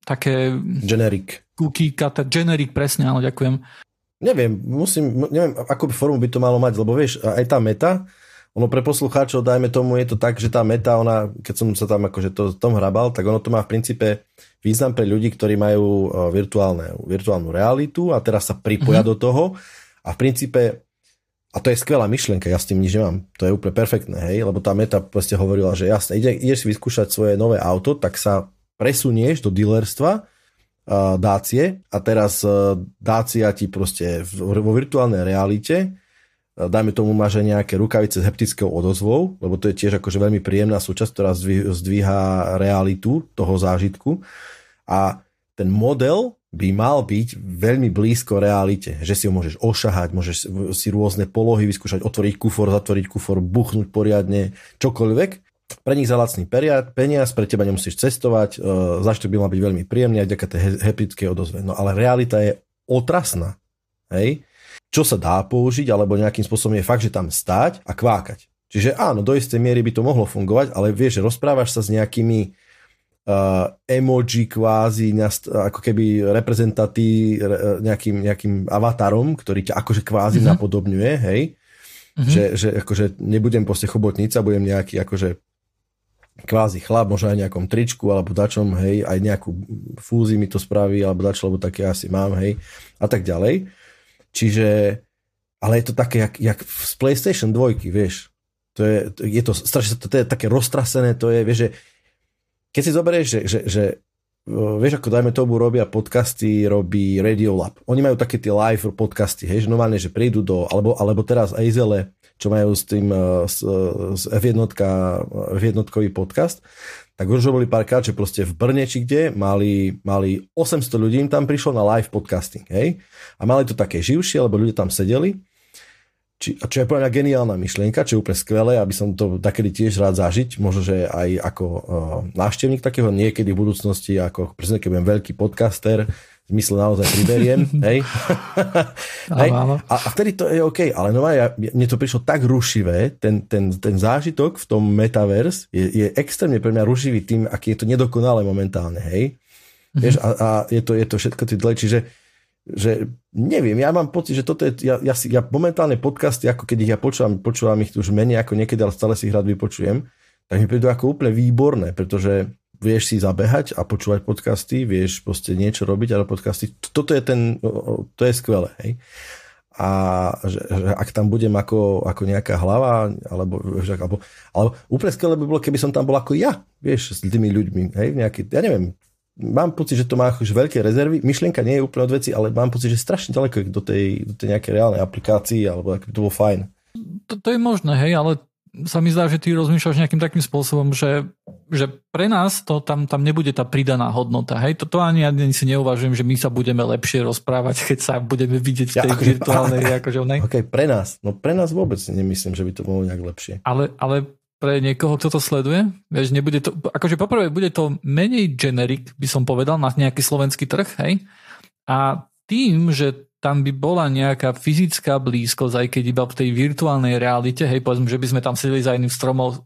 také... Generic. Cookie cutter, generic, presne, áno, ďakujem. Neviem, musím, neviem, by formu by to malo mať, lebo vieš, aj tá meta, ono pre poslucháčov, dajme tomu, je to tak, že tá meta, ona, keď som sa tam akože to, tom hrabal, tak ono to má v princípe význam pre ľudí, ktorí majú virtuálne, virtuálnu realitu a teraz sa pripoja mm-hmm. do toho a v princípe, a to je skvelá myšlienka, ja s tým nič nemám, to je úplne perfektné, hej, lebo tá meta proste hovorila, že jasne, ide, ideš si vyskúšať svoje nové auto, tak sa presunieš do dealerstva uh, Dácie a teraz uh, Dácia ti proste vo virtuálnej realite uh, dajme tomu máš aj nejaké rukavice s heptickou odozvou, lebo to je tiež akože veľmi príjemná súčasť, ktorá zdvíha realitu toho zážitku. A ten model by mal byť veľmi blízko realite, že si ho môžeš ošahať, môžeš si rôzne polohy vyskúšať, otvoriť kufor, zatvoriť kufor, buchnúť poriadne, čokoľvek. Pre nich za lacný peniaz, pre teba nemusíš cestovať, uh, zašto by mal byť veľmi príjemný aj vďaka tej heptickej odozve. No ale realita je otrasná. Hej? Čo sa dá použiť, alebo nejakým spôsobom je fakt, že tam stáť a kvákať. Čiže áno, do istej miery by to mohlo fungovať, ale vieš, že rozprávaš sa s nejakými uh, emoji kvázi, ako keby reprezentatí nejakým, nejakým avatarom, ktorý ťa akože kvázi mm-hmm. napodobňuje, hej? Mm-hmm. Že, že akože nebudem proste chobotnica, budem nejaký akože kvázi chlap, možno aj nejakom tričku alebo dačom, hej, aj nejakú fúzi mi to spraví, alebo dačo, lebo také asi mám, hej, a tak ďalej. Čiže, ale je to také, jak, jak z PlayStation 2, vieš, to je, je to strašne, to je také roztrasené, to je, vieš, že keď si zoberieš, že, že, že vieš, ako dajme tomu robia podcasty, robí Radio Lab. Oni majú také tie live podcasty, hej, že normálne, že prídu do, alebo, alebo teraz Aizele, čo majú s tým s, s F1, F1 podcast, tak už boli párkrát, že proste v Brne či kde mali, mali 800 ľudí im tam prišlo na live podcasting, hej? A mali to také živšie, lebo ľudia tam sedeli či, čo je mňa geniálna myšlienka, čo je úplne skvelé, aby som to takedy tiež rád zažiť, možno, že aj ako uh, návštevník takého niekedy v budúcnosti, ako presne keď budem veľký podcaster, v zmysle naozaj priberiem, (laughs) hej. hej. A, a vtedy to je OK, ale no ja, mne to prišlo tak rušivé, ten, ten, ten zážitok v tom metaverse je, je extrémne pre mňa rušivý tým, aký je to nedokonalé momentálne, hej. Mm-hmm. Vieš, a, a je, to, je to všetko dle, čiže že neviem, ja mám pocit, že toto je, ja, ja, si, ja momentálne podcasty, ako keď ich ja počúvam, počúvam ich už menej ako niekedy, ale stále si ich rád vypočujem, tak mi prídu ako úplne výborné, pretože vieš si zabehať a počúvať podcasty, vieš proste niečo robiť, ale podcasty, toto je ten, to je skvelé, hej. a že, že ak tam budem ako, ako nejaká hlava, alebo, alebo, alebo úplne skvelé by bolo, keby som tam bol ako ja, vieš, s tými ľuďmi, hej, nejaký, ja neviem, mám pocit, že to má už veľké rezervy, myšlienka nie je úplne od veci, ale mám pocit, že strašne ďaleko do tej, do tej nejakej reálnej aplikácii, alebo ak by to bolo fajn. To, to je možné, hej, ale sa mi zdá, že ty rozmýšľaš nejakým takým spôsobom, že, že pre nás to tam, tam nebude tá pridaná hodnota. Hej, toto ani ja si neuvažujem, že my sa budeme lepšie rozprávať, keď sa budeme vidieť v tej ja, akože, virtuálnej. (laughs) Akože, ne? Ok, pre nás. No pre nás vôbec nemyslím, že by to bolo nejak lepšie. Ale, ale pre niekoho, kto to sleduje, vieš, nebude to, akože poprvé bude to menej generic, by som povedal, na nejaký slovenský trh, hej. A tým, že tam by bola nejaká fyzická blízkosť, aj keď iba v tej virtuálnej realite, hej, povedzme, že by sme tam sedeli za jedným stromom,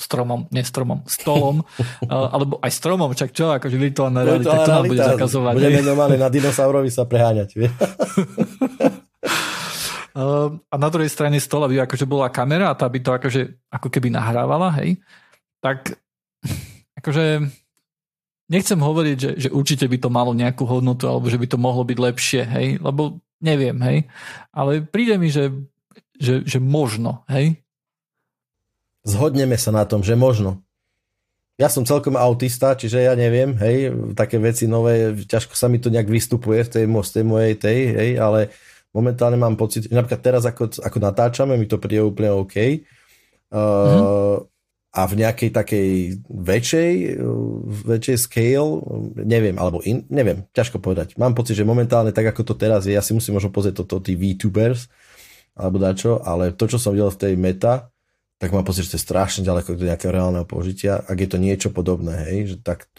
stromom, nie stromom, stolom, (laughs) alebo aj stromom, čak čo, akože virtuálna realita, to nám bude zakazovať. Budeme normálne na dinosaurovi sa preháňať. (laughs) a na druhej strane stola by akože bola kamera a tá by to akože ako keby nahrávala, hej, tak (laughs) akože nechcem hovoriť, že, že určite by to malo nejakú hodnotu alebo že by to mohlo byť lepšie, hej, lebo neviem, hej, ale príde mi, že, že, že možno, hej. Zhodneme sa na tom, že možno. Ja som celkom autista, čiže ja neviem, hej, také veci nové, ťažko sa mi to nejak vystupuje z tej, z tej mojej tej, hej, ale momentálne mám pocit, že napríklad teraz ako, ako natáčame, mi to príde úplne OK. Uh, mm-hmm a v nejakej takej väčšej, väčšej scale, neviem, alebo in, neviem, ťažko povedať. Mám pocit, že momentálne tak ako to teraz je, ja si musím možno pozrieť toto tí VTubers, alebo dačo, ale to, čo som videl v tej meta, tak mám pocit, že to je strašne ďaleko do nejakého reálneho použitia, ak je to niečo podobné, hej, že tak...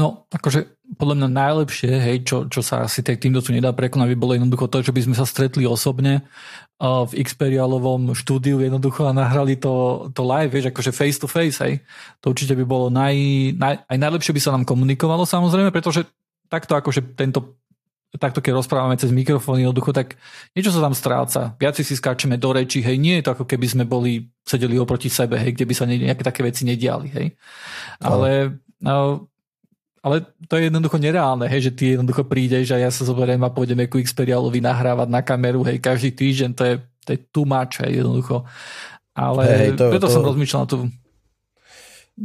No, akože podľa mňa najlepšie, hej, čo, čo sa asi tak týmto tu nedá prekonať, by bolo jednoducho to, že by sme sa stretli osobne v Xperialovom štúdiu jednoducho a nahrali to, to live, vieš, akože face to face, hej. To určite by bolo naj, naj, aj najlepšie by sa nám komunikovalo samozrejme, pretože takto akože tento takto keď rozprávame cez mikrofón jednoducho, tak niečo sa tam stráca. Viac si skáčeme do rečí, hej, nie je to ako keby sme boli, sedeli oproti sebe, hej, kde by sa nejaké také veci nediali, hej. Ale no, ale to je jednoducho nereálne, hej, že ty jednoducho prídeš a ja sa zoberiem a pôjdeme ku Xperialovi nahrávať na kameru, hej, každý týždeň, to je, to je too much, hej, jednoducho. Ale hej, to, preto to, som rozmýšľal na tú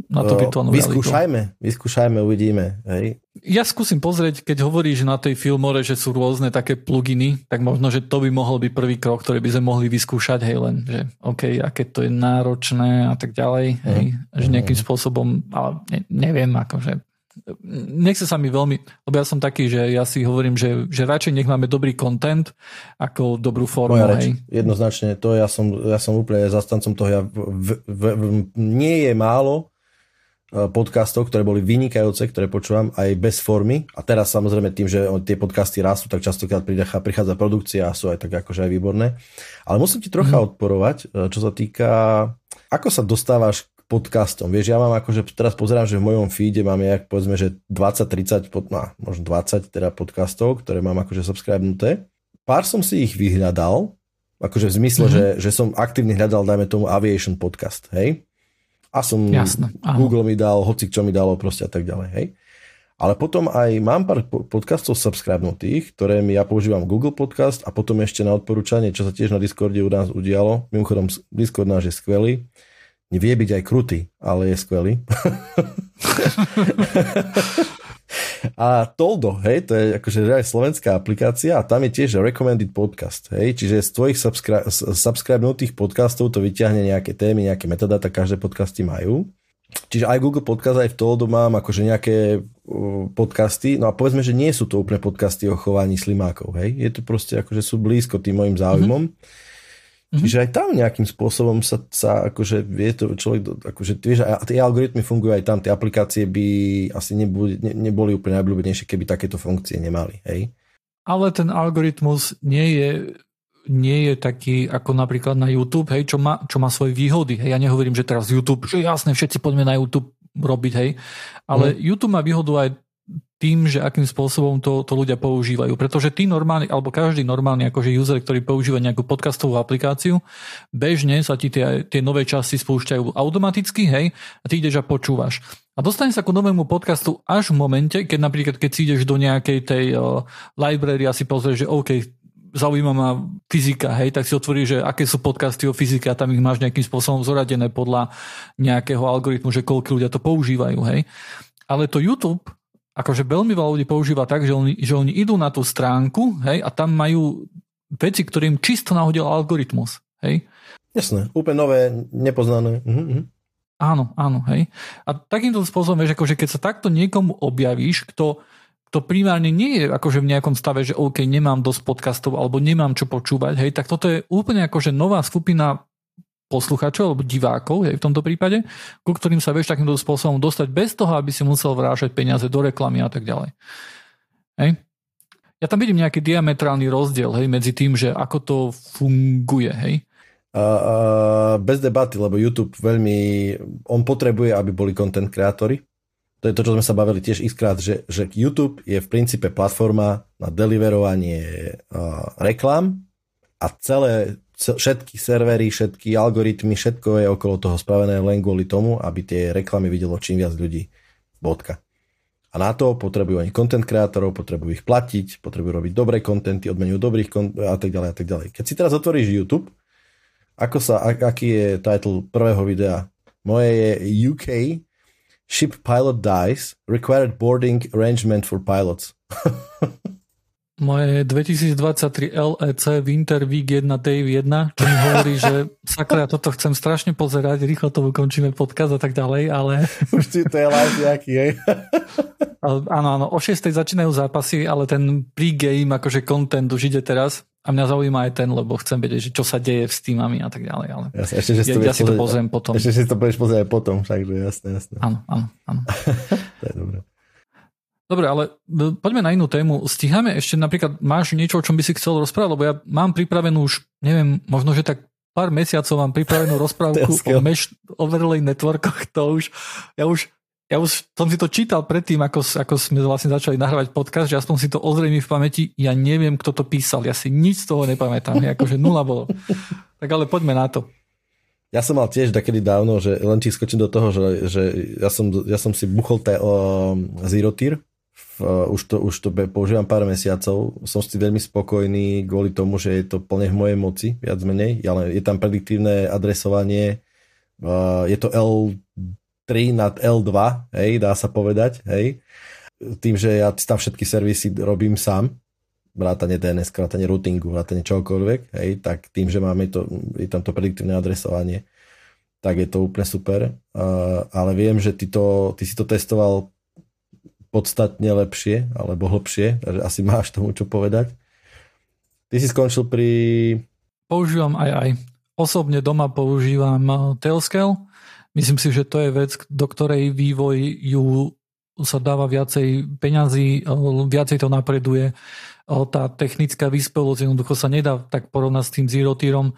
na to virtuálnu vyskúšajme, realitu. vyskúšajme, uvidíme. Hej. Ja skúsim pozrieť, keď hovoríš na tej Filmore, že sú rôzne také pluginy, tak možno, že to by mohol byť prvý krok, ktorý by sme mohli vyskúšať, hej, len, že OK, aké to je náročné a tak ďalej, hej, mm. že nejakým spôsobom, ale ne, neviem, akože nechce sa mi veľmi, lebo ja som taký, že ja si hovorím, že, že radšej nech máme dobrý content ako dobrú formu. Moja reč, jednoznačne, to ja som, ja som úplne zastancom toho. Ja v, v, v, nie je málo e, podcastov, ktoré boli vynikajúce, ktoré počúvam aj bez formy. A teraz samozrejme tým, že tie podcasty rastú, tak častokrát prichádza produkcia a sú aj tak akože aj výborné. Ale musím ti trocha mm. odporovať, e, čo sa týka, ako sa dostávaš podcastom. Vieš, ja mám akože, teraz pozerám, že v mojom feede mám jak povedzme, že 20-30, no, možno 20 teda podcastov, ktoré mám akože subscribenuté. Pár som si ich vyhľadal, akože v zmysle, mm-hmm. že, že som aktívne hľadal, dajme tomu Aviation podcast, hej? A som, Jasne, Google mi dal, hoci čo mi dalo proste a tak ďalej, hej? Ale potom aj mám pár podcastov subscribenutých, ktoré mi ja používam Google Podcast a potom ešte na odporúčanie, čo sa tiež na Discorde u nás udialo. Mimochodom, Discord náš je skvelý vie byť aj krutý, ale je skvelý. (laughs) a Toldo, hej, to je akože aj slovenská aplikácia a tam je tiež recommended podcast, hej, čiže z tvojich subscri- subscribenutých podcastov to vyťahne nejaké témy, nejaké metadata, každé podcasty majú. Čiže aj Google Podcast, aj v Toldo mám akože nejaké podcasty, no a povedzme, že nie sú to úplne podcasty o chovaní slimákov, hej, je to proste akože sú blízko tým mojim záujmom. Mm-hmm Mm-hmm. Čiže aj tam nejakým spôsobom sa, sa akože vie to človek, akože vieš, a tie algoritmy fungujú aj tam, tie aplikácie by asi neboli, ne, neboli úplne najobľúbenejšie, keby takéto funkcie nemali, hej? Ale ten algoritmus nie je nie je taký ako napríklad na YouTube, hej, čo má, čo má svoje výhody. Hej, ja nehovorím, že teraz YouTube, že jasne, všetci poďme na YouTube robiť, hej, ale mm. YouTube má výhodu aj tým, že akým spôsobom to, to ľudia používajú. Pretože tí normálni, alebo každý normálny akože user, ktorý používa nejakú podcastovú aplikáciu, bežne sa ti tie, tie nové časti spúšťajú automaticky, hej, a ty ideš a počúvaš. A dostane sa ku novému podcastu až v momente, keď napríklad, keď si ideš do nejakej tej uh, library a si pozrieš, že OK, zaujíma ma fyzika, hej, tak si otvoríš, že aké sú podcasty o fyzike a tam ich máš nejakým spôsobom zoradené podľa nejakého algoritmu, že koľko ľudia to používajú, hej. Ale to YouTube akože veľmi veľa ľudí používa tak, že oni, že oni idú na tú stránku hej, a tam majú veci, ktorým čisto nahodil algoritmus. Hej. Jasné, úplne nové, nepoznané. Uh-huh. Áno, áno, hej. A takýmto spôsobom, vieš, akože keď sa takto niekomu objavíš, kto, kto primárne nie je akože v nejakom stave, že OK, nemám dosť podcastov alebo nemám čo počúvať, hej, tak toto je úplne akože nová skupina posluchačov alebo divákov, hej, v tomto prípade, ku ktorým sa vieš takýmto spôsobom dostať bez toho, aby si musel vrážať peniaze do reklamy a tak ďalej. Hej. Ja tam vidím nejaký diametrálny rozdiel hej, medzi tým, že ako to funguje. Hej. Uh, uh, bez debaty, lebo YouTube veľmi, on potrebuje, aby boli content kreatóri. To je to, čo sme sa bavili tiež iskrát, že, že YouTube je v princípe platforma na deliverovanie uh, reklám a celé všetky servery, všetky algoritmy, všetko je okolo toho spravené len kvôli tomu, aby tie reklamy videlo čím viac ľudí. Bodka. A na to potrebujú ani content kreatorov, potrebujú ich platiť, potrebujú robiť dobré kontenty, odmenujú dobrých kont- a tak ďalej a tak ďalej. Keď si teraz otvoríš YouTube, ako sa, aký je title prvého videa? Moje je UK Ship Pilot Dies Required Boarding Arrangement for Pilots. (laughs) moje 2023 LEC Winter Week 1 Day 1, čo mi hovorí, že sakra, toto chcem strašne pozerať, rýchlo to ukončíme podcast a tak ďalej, ale... Už ti to je live nejaký, hej? Áno, áno, o 6. začínajú zápasy, ale ten pre-game, akože content už ide teraz a mňa zaujíma aj ten, lebo chcem vedieť, že čo sa deje s týmami a tak ďalej, ale jasne, ešte, že ja, ja si to pozriem potom. Ešte si to budeš pozrieť potom, takže jasné, jasné. Áno, áno, áno. (laughs) to je dobré. Dobre, ale poďme na inú tému. Stíhame ešte napríklad, máš niečo, o čom by si chcel rozprávať, lebo ja mám pripravenú už, neviem, možno, že tak pár mesiacov mám pripravenú (laughs) rozprávku o mesh overlay networkoch, (laughs) to už, ja už ja už som si to čítal predtým, ako, ako sme vlastne začali nahrávať podcast, že aspoň si to ozrejme v pamäti, ja neviem, kto to písal, ja si nič z toho nepamätám, akože nula bolo. (laughs) Tak ale poďme na to. Ja som mal tiež takedy dávno, že len ti skočím do toho, že, že ja, som, ja som si buchol te, o, Zero Tier, Uh, už, to, už to používam pár mesiacov. Som si veľmi spokojný kvôli tomu, že je to plne v mojej moci, viac menej. Ale je tam prediktívne adresovanie. Uh, je to L3 nad L2, hej, dá sa povedať. Hej. Tým, že ja tam všetky servisy robím sám, vrátane DNS, vrátane routingu, vrátane čokoľvek, hej, tak tým, že máme to, je tam to prediktívne adresovanie, tak je to úplne super. Uh, ale viem, že ty, to, ty si to testoval podstatne lepšie alebo hlbšie, takže asi máš tomu čo povedať. Ty si skončil pri... Používam aj aj. Osobne doma používam eh, Tailscale. Myslím si, že to je vec, do ktorej vývoj ju sa dáva viacej peňazí, eh, viacej to napreduje tá technická vyspelosť jednoducho sa nedá tak porovnať s tým Zero Tierom.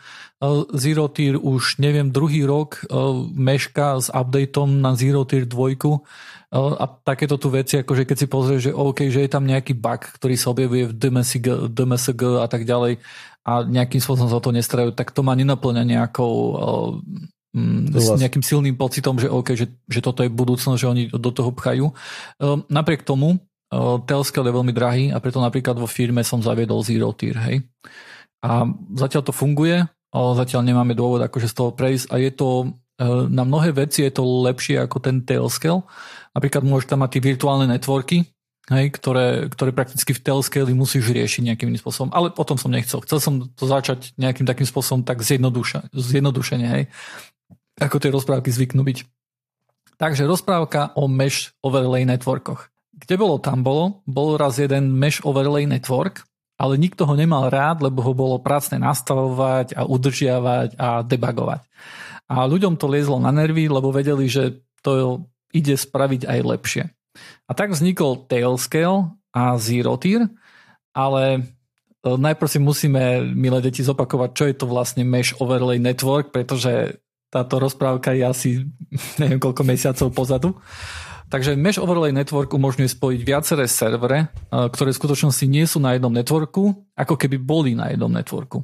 Zero Tier už neviem, druhý rok meška s updateom na Zero Tier 2 a takéto tu veci, akože keď si pozrieš, že OK, že je tam nejaký bug, ktorý sa objavuje v DMSG, DMSG a tak ďalej a nejakým spôsobom sa to nestarajú, tak to ma nenaplňa nejakou s nejakým silným pocitom, že OK, že, že toto je budúcnosť, že oni do toho pchajú. Napriek tomu, Telescale je veľmi drahý a preto napríklad vo firme som zaviedol Zero Tier, hej. A zatiaľ to funguje, zatiaľ nemáme dôvod akože z toho prejsť a je to e, na mnohé veci je to lepšie ako ten Telescale. Napríklad môžeš tam mať tie virtuálne networky, hej, ktoré, ktoré prakticky v Telescale musíš riešiť nejakým spôsobom. Ale potom som nechcel. Chcel som to začať nejakým takým spôsobom tak zjednodušene, hej, ako tie rozprávky zvyknú byť. Takže rozprávka o mesh overlay networkoch. Kde bolo, tam bolo. Bol raz jeden Mesh Overlay Network, ale nikto ho nemal rád, lebo ho bolo prácne nastavovať a udržiavať a debugovať. A ľuďom to liezlo na nervy, lebo vedeli, že to ide spraviť aj lepšie. A tak vznikol Tailscale a Zero Tier, ale e, najprv si musíme, milé deti, zopakovať, čo je to vlastne Mesh Overlay Network, pretože táto rozprávka je asi (laughs) neviem koľko mesiacov pozadu. Takže Mesh Overlay Network umožňuje spojiť viaceré servere, ktoré v skutočnosti nie sú na jednom networku, ako keby boli na jednom networku.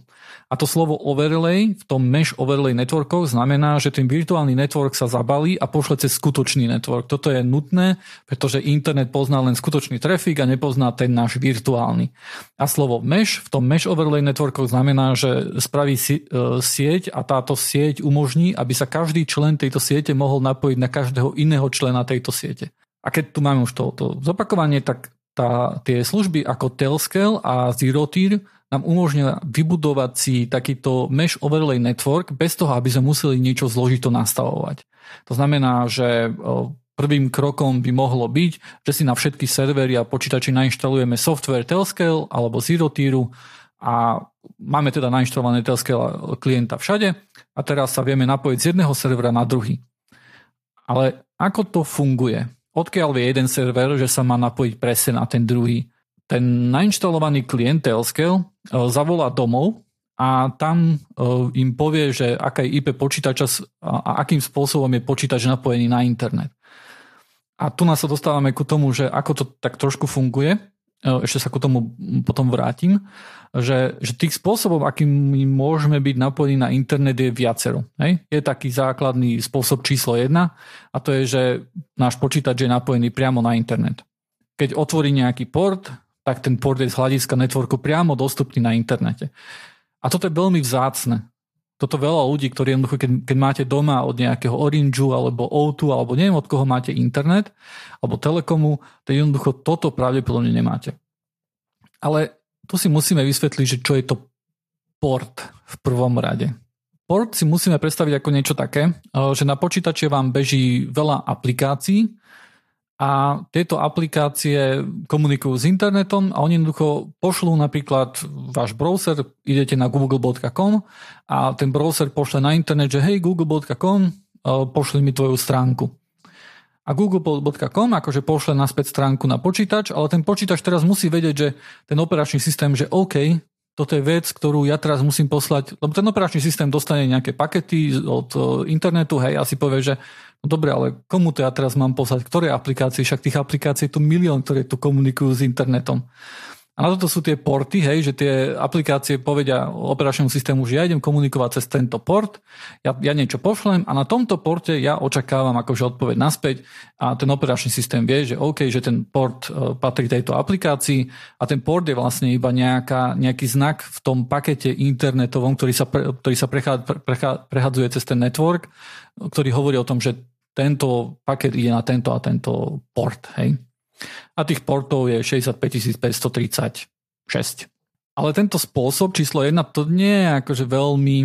A to slovo overlay v tom mesh overlay networkoch znamená, že ten virtuálny network sa zabalí a pošle cez skutočný network. Toto je nutné, pretože internet pozná len skutočný trafik a nepozná ten náš virtuálny. A slovo mesh v tom mesh overlay networkoch znamená, že spraví e, sieť a táto sieť umožní, aby sa každý člen tejto siete mohol napojiť na každého iného člena tejto siete. A keď tu máme už to, to zopakovanie, tak tá, tie služby ako Telscale a Zerotier nám umožňuje vybudovať si takýto mesh overlay network bez toho, aby sme museli niečo zložito nastavovať. To znamená, že prvým krokom by mohlo byť, že si na všetky servery a počítači nainštalujeme software Telscale alebo Zerotieru a máme teda nainštalované Telscale klienta všade a teraz sa vieme napojiť z jedného servera na druhý. Ale ako to funguje? Odkiaľ vie jeden server, že sa má napojiť presne na ten druhý? ten nainštalovaný klient Telescale e, zavolá domov a tam e, im povie, že aká je IP počítača a akým spôsobom je počítač napojený na internet. A tu nás sa dostávame ku tomu, že ako to tak trošku funguje, ešte sa ku tomu potom vrátim, že, že tých spôsobov, akým môžeme byť napojení na internet je viacero. Hej? Je taký základný spôsob číslo jedna a to je, že náš počítač je napojený priamo na internet. Keď otvorí nejaký port, tak ten port je z hľadiska networku priamo dostupný na internete. A toto je veľmi vzácne. Toto veľa ľudí, ktorí jednoducho, keď, keď máte doma od nejakého Orangeu alebo O2 alebo neviem od koho máte internet alebo Telekomu, tak jednoducho toto pravdepodobne nemáte. Ale tu si musíme vysvetliť, že čo je to port v prvom rade. Port si musíme predstaviť ako niečo také, že na počítače vám beží veľa aplikácií, a tieto aplikácie komunikujú s internetom a oni jednoducho pošlú napríklad váš browser, idete na google.com a ten browser pošle na internet, že hej google.com, e, pošli mi tvoju stránku. A google.com akože pošle naspäť stránku na počítač, ale ten počítač teraz musí vedieť, že ten operačný systém, že OK, toto je vec, ktorú ja teraz musím poslať, lebo ten operačný systém dostane nejaké pakety od e, internetu, hej, a si povie, že No dobre, ale komu to ja teraz mám poslať? Ktoré aplikácie? Však tých aplikácií je tu milión, ktoré tu komunikujú s internetom. A na toto sú tie porty, hej, že tie aplikácie povedia operačnému systému, že ja idem komunikovať cez tento port, ja, ja niečo pošlem a na tomto porte ja očakávam akože odpoveď naspäť a ten operačný systém vie, že OK, že ten port uh, patrí tejto aplikácii a ten port je vlastne iba nejaká, nejaký znak v tom pakete internetovom, ktorý sa, pre, ktorý sa prechá, prechá, prechadzuje cez ten network, ktorý hovorí o tom, že tento paket ide na tento a tento port. Hej. A tých portov je 65 536. Ale tento spôsob číslo 1 to nie je akože veľmi,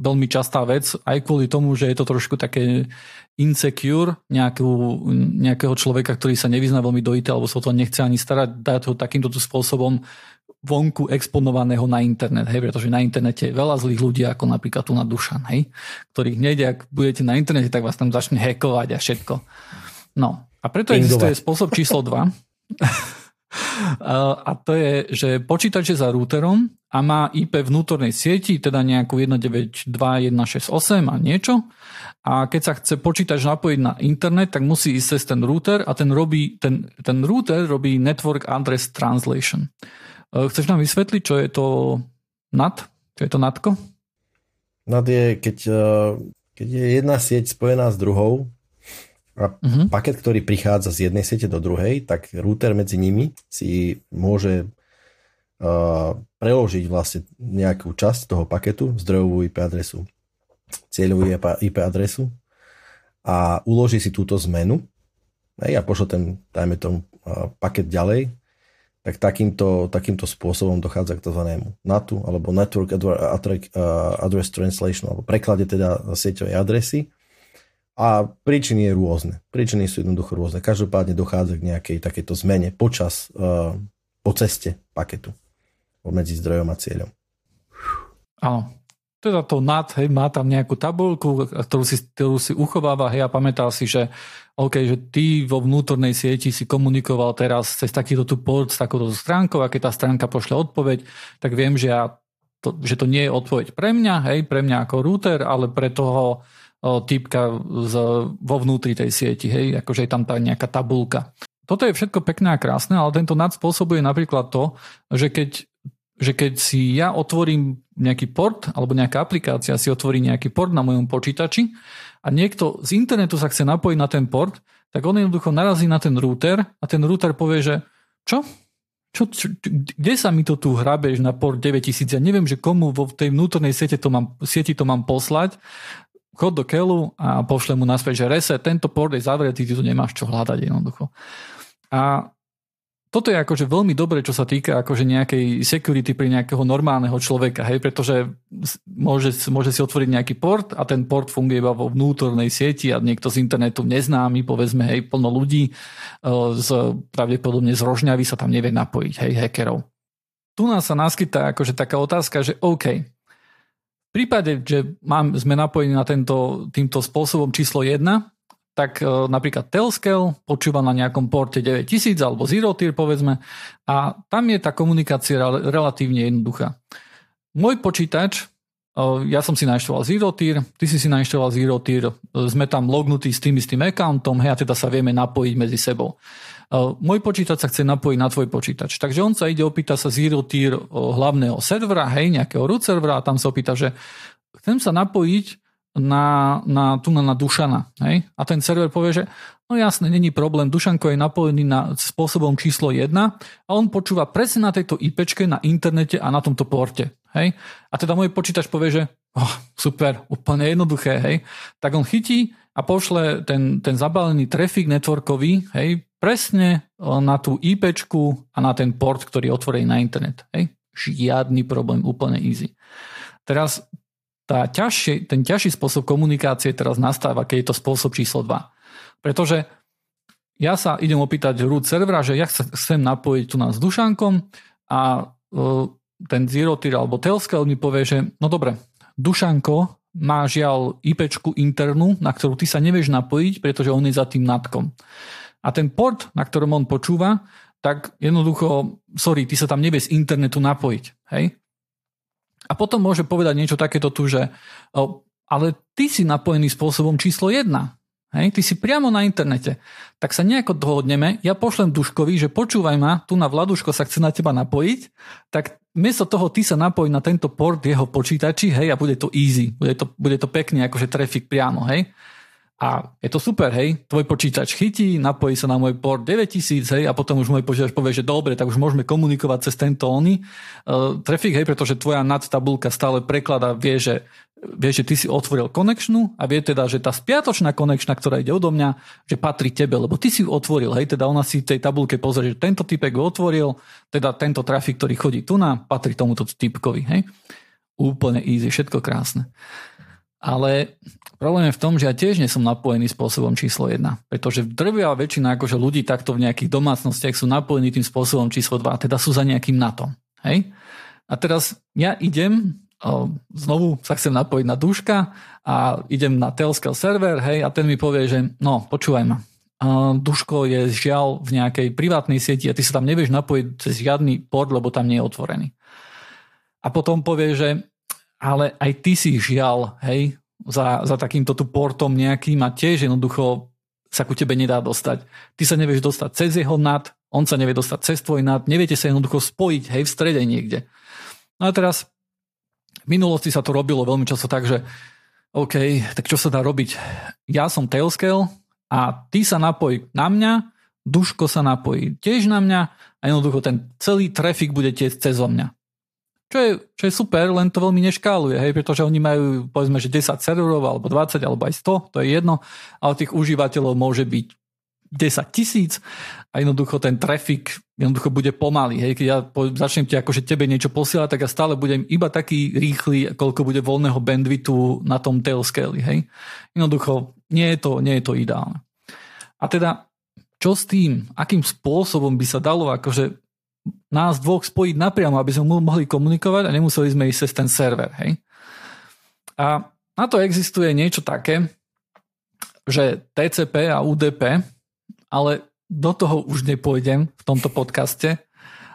veľmi častá vec, aj kvôli tomu, že je to trošku také insecure nejakú, nejakého človeka, ktorý sa nevyzná veľmi do IT alebo sa o to nechce ani starať, dať ho takýmto spôsobom vonku exponovaného na internet, hej, pretože na internete je veľa zlých ľudí, ako napríklad tu na Dušan, hej, ktorých nejde, ak budete na internete, tak vás tam začne hackovať a všetko. No, a preto existuje spôsob číslo 2. (laughs) a to je, že počítač je za routerom a má IP vnútornej sieti, teda nejakú 192.168 a niečo. A keď sa chce počítač napojiť na internet, tak musí ísť cez ten router a ten, robí, ten, ten router robí Network Address Translation. E, chceš nám vysvetliť, čo je to NAT? Čo je to NATko? NAT je, keď, e, keď je jedna sieť spojená s druhou, a uh-huh. paket, ktorý prichádza z jednej siete do druhej, tak router medzi nimi si môže uh, preložiť vlastne nejakú časť toho paketu, zdrojovú IP adresu, cieľovú IP adresu a uloží si túto zmenu hej, a pošle ten, dajme tomu, paket ďalej, tak takýmto, takýmto spôsobom dochádza k tzv. NATu alebo Network Address Translation alebo preklade teda sieťovej adresy a príčiny je rôzne. Príčiny sú jednoducho rôzne. Každopádne dochádza k nejakej takéto zmene počas, po ceste paketu medzi zdrojom a cieľom. Áno. Teda to NAT, hej, má tam nejakú tabulku, ktorú si, ktorú si uchováva, hej, a pamätá si, že OK, že ty vo vnútornej sieti si komunikoval teraz cez takýto tu port s takouto stránkou a keď tá stránka pošle odpoveď, tak viem, že, ja to, že to nie je odpoveď pre mňa, hej, pre mňa ako router, ale pre toho typka z, vo vnútri tej sieti, hej, akože je tam tá nejaká tabulka. Toto je všetko pekné a krásne, ale tento nad spôsobuje napríklad to, že keď že keď si ja otvorím nejaký port, alebo nejaká aplikácia si otvorí nejaký port na mojom počítači a niekto z internetu sa chce napojiť na ten port, tak on jednoducho narazí na ten router a ten router povie, že čo? Čo, čo, kde sa mi to tu hrabeš na port 9000? Ja neviem, že komu vo tej vnútornej siete to mám, sieti to mám poslať. Chod do kelu a pošle mu naspäť, že reset, tento port je zavretý, ty tu nemáš čo hľadať jednoducho. A toto je akože veľmi dobre, čo sa týka akože nejakej security pri nejakého normálneho človeka, hej, pretože môže, môže si otvoriť nejaký port a ten port funguje iba vo vnútornej sieti a niekto z internetu neznámy, povedzme, hej, plno ľudí e, z, pravdepodobne z Rožňavy sa tam nevie napojiť, hej, hackerov. Tu nás sa naskytá akože taká otázka, že OK, v prípade, že mám, sme napojení na tento, týmto spôsobom číslo 1, tak e, napríklad Telescale počúva na nejakom porte 9000 alebo Zero Tier povedzme a tam je tá komunikácia relatívne jednoduchá. Môj počítač, e, ja som si nainštaloval Zero Tier, ty si si nainštaloval Zero Tier, e, sme tam lognutí s tým istým accountom, hej, a teda sa vieme napojiť medzi sebou. Môj počítač sa chce napojiť na tvoj počítač. Takže on sa ide opýta sa Zero Tier hlavného servera, hej, nejakého root servera a tam sa opýta, že chcem sa napojiť na, na, tu na, na Dušana. Hej? A ten server povie, že no jasne, není problém, Dušanko je napojený na spôsobom číslo 1 a on počúva presne na tejto IPčke na internete a na tomto porte. Hej? A teda môj počítač povie, že oh, super, úplne jednoduché, hej? tak on chytí a pošle ten, ten zabalený trafik networkový hej, presne na tú IPčku a na ten port, ktorý je otvorený na internet. Hej? Žiadny problém, úplne easy. Teraz tá ťažšie, ten ťažší spôsob komunikácie teraz nastáva, keď je to spôsob číslo 2. Pretože ja sa idem opýtať root servera, že ja chcem napojiť tu nás s Dušankom a e, ten Zero Tier alebo Telscale mi povie, že no dobre, Dušanko má žiaľ IPčku internú, na ktorú ty sa nevieš napojiť, pretože on je za tým natkom. A ten port, na ktorom on počúva, tak jednoducho, sorry, ty sa tam nevieš z internetu napojiť. Hej? A potom môže povedať niečo takéto tu, že o, ale ty si napojený spôsobom číslo 1. Hej, ty si priamo na internete. Tak sa nejako dohodneme, ja pošlem Duškovi, že počúvaj ma, tu na Vladuško sa chce na teba napojiť, tak miesto toho ty sa napojí na tento port jeho počítači, hej, a bude to easy, bude to, bude to pekný akože trafik priamo, hej. A je to super, hej, tvoj počítač chytí, napojí sa na môj port 9000, hej, a potom už môj počítač povie, že dobre, tak už môžeme komunikovať cez tento ony uh, trafik, hej, pretože tvoja nadtabulka stále preklada, vie, že, vie, že ty si otvoril konečnú a vie teda, že tá spiatočná konečná, ktorá ide odo mňa, že patrí tebe, lebo ty si ju otvoril, hej, teda ona si tej tabulke pozrie, že tento typek ho otvoril, teda tento trafik, ktorý chodí tu na, patrí tomuto typkovi, hej. Úplne easy, všetko krásne. Ale problém je v tom, že ja tiež nie som napojený spôsobom číslo 1. Pretože drvia väčšina akože ľudí takto v nejakých domácnostiach sú napojení tým spôsobom číslo 2, teda sú za nejakým NATO. Hej? A teraz ja idem, znovu sa chcem napojiť na duška a idem na Telscale server, hej, a ten mi povie, že no, počúvaj ma, Duško je žiaľ v nejakej privátnej sieti a ty sa tam nevieš napojiť cez žiadny port, lebo tam nie je otvorený. A potom povie, že ale aj ty si žial, hej, za, za takýmto tu portom nejakým a tiež jednoducho sa ku tebe nedá dostať. Ty sa nevieš dostať cez jeho nad, on sa nevie dostať cez tvoj nad, neviete sa jednoducho spojiť, hej, v strede niekde. No a teraz v minulosti sa to robilo veľmi často tak, že OK, tak čo sa dá robiť? Ja som Tailscale a ty sa napoj na mňa, Duško sa napojí tiež na mňa a jednoducho ten celý trafik bude tiež cez mňa. Čo je, čo je super, len to veľmi neškáluje, hej, pretože oni majú povedzme, že 10 serverov alebo 20 alebo aj 100, to je jedno, ale tých užívateľov môže byť 10 tisíc a jednoducho ten trafik jednoducho bude pomalý. Hej. Keď ja začnem ti akože tebe niečo posielať, tak ja stále budem iba taký rýchly, koľko bude voľného bandwidthu na tom tailscale. Hej. Jednoducho nie je, to, nie je to ideálne. A teda čo s tým? Akým spôsobom by sa dalo akože nás dvoch spojiť napriamo, aby sme mohli komunikovať a nemuseli sme ísť cez ten server. Hej? A na to existuje niečo také, že TCP a UDP, ale do toho už nepôjdem v tomto podcaste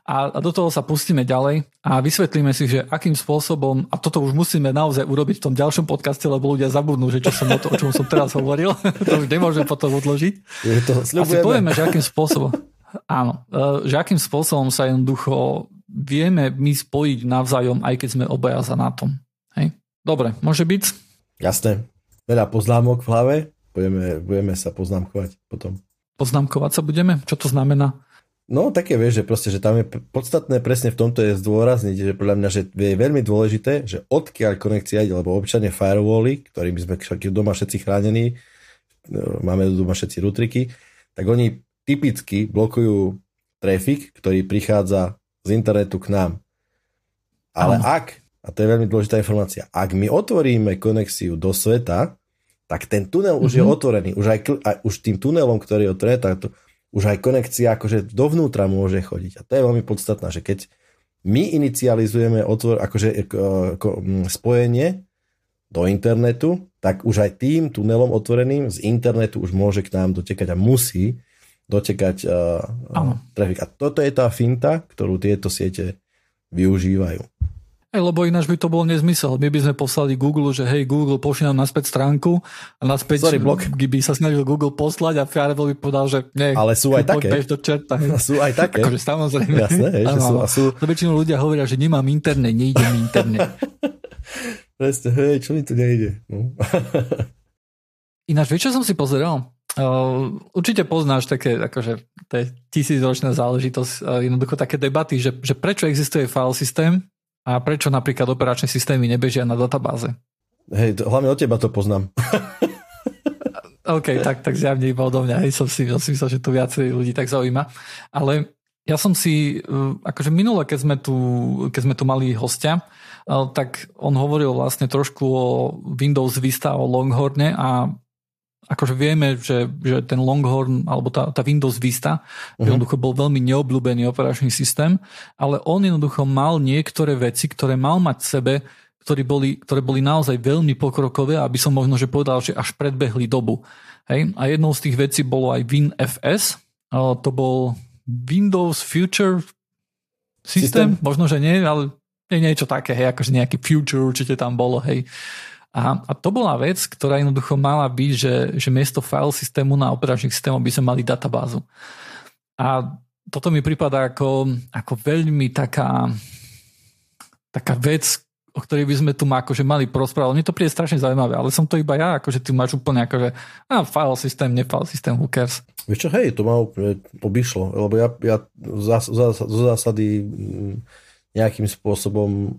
a, do toho sa pustíme ďalej a vysvetlíme si, že akým spôsobom, a toto už musíme naozaj urobiť v tom ďalšom podcaste, lebo ľudia zabudnú, že čo som o, to, o čom som teraz hovoril, (laughs) to už nemôžem potom odložiť. Je to, a si povieme, že akým spôsobom. Áno, e, že akým spôsobom sa jednoducho vieme my spojiť navzájom, aj keď sme obaja za tom. Hej? Dobre, môže byť? Jasné. Veľa poznámok v hlave, budeme, budeme sa poznámkovať potom. Poznámkovať sa budeme? Čo to znamená? No také vieš, že proste, že tam je podstatné presne v tomto je zdôrazniť, že podľa mňa, že je veľmi dôležité, že odkiaľ konekcia ide, lebo občania firewally, ktorými sme doma všetci chránení, no, máme doma všetci rutriky, tak oni typicky blokujú trafik, ktorý prichádza z internetu k nám. Ale Aha. ak, a to je veľmi dôležitá informácia, ak my otvoríme konexiu do sveta, tak ten tunel mm-hmm. už je mhm. otvorený. Už, aj, aj, už tým tunelom, ktorý je otvorený, tak to, už aj konekcia akože dovnútra môže chodiť. A to je veľmi podstatné, že keď my inicializujeme otvor, akože e, ako, spojenie do internetu, tak už aj tým tunelom otvoreným z internetu už môže k nám dotekať a musí dotekať uh, trafik. A toto je tá finta, ktorú tieto siete využívajú. Hey, lebo ináč by to bol nezmysel. My by sme poslali Google, že hej Google, pošli nám naspäť stránku a naspäť Sorry, blok. by sa snažil Google poslať a Firewall by povedal, že nie. Ale sú aj také. Do čerta, hej. Sú aj také. Akože samozrejme. Jasné, hej, že sú, a sú... To väčšinou ľudia hovoria, že nemám internet, nejde mi internet. (laughs) Presne, hej, čo mi tu nejde. No. (laughs) Ináč, vieš, čo som si pozeral? Uh, určite poznáš také, akože, to je tisícročná záležitosť, uh, jednoducho také debaty, že, že prečo existuje file systém a prečo napríklad operačné systémy nebežia na databáze? Hej, to, hlavne od teba to poznám. (laughs) OK, tak, tak zjavne iba odo mňa. Hej, som si, som si myslel, že tu viacej ľudí tak zaujíma. Ale ja som si, eh, akože minule, keď sme tu, keď sme tu mali hostia, tak on hovoril vlastne trošku o Windows Vista, o Longhorne a akože vieme, že, že ten Longhorn alebo tá, tá Windows Vista uh-huh. jednoducho bol veľmi neobľúbený operačný systém, ale on jednoducho mal niektoré veci, ktoré mal mať v sebe, ktoré boli, ktoré boli naozaj veľmi pokrokové, aby som možno že povedal, že až predbehli dobu. Hej? A jednou z tých vecí bolo aj WinFS, to bol Windows Future System, System? možno, že nie, ale nie niečo také, hej, akože nejaký future určite tam bolo, hej. A, a to bola vec, ktorá jednoducho mala byť, že, že miesto file systému na operačných systémoch by sme mali databázu. A toto mi prípada ako, ako veľmi taká, taká vec, o ktorej by sme tu akože mali porozprávať. Mne to príde strašne zaujímavé, ale som to iba ja, akože ty máš úplne akože a file systém, ne file systém, who cares. Vieš čo, hej, to ma úplne obišlo, lebo ja, ja zo zásady nejakým spôsobom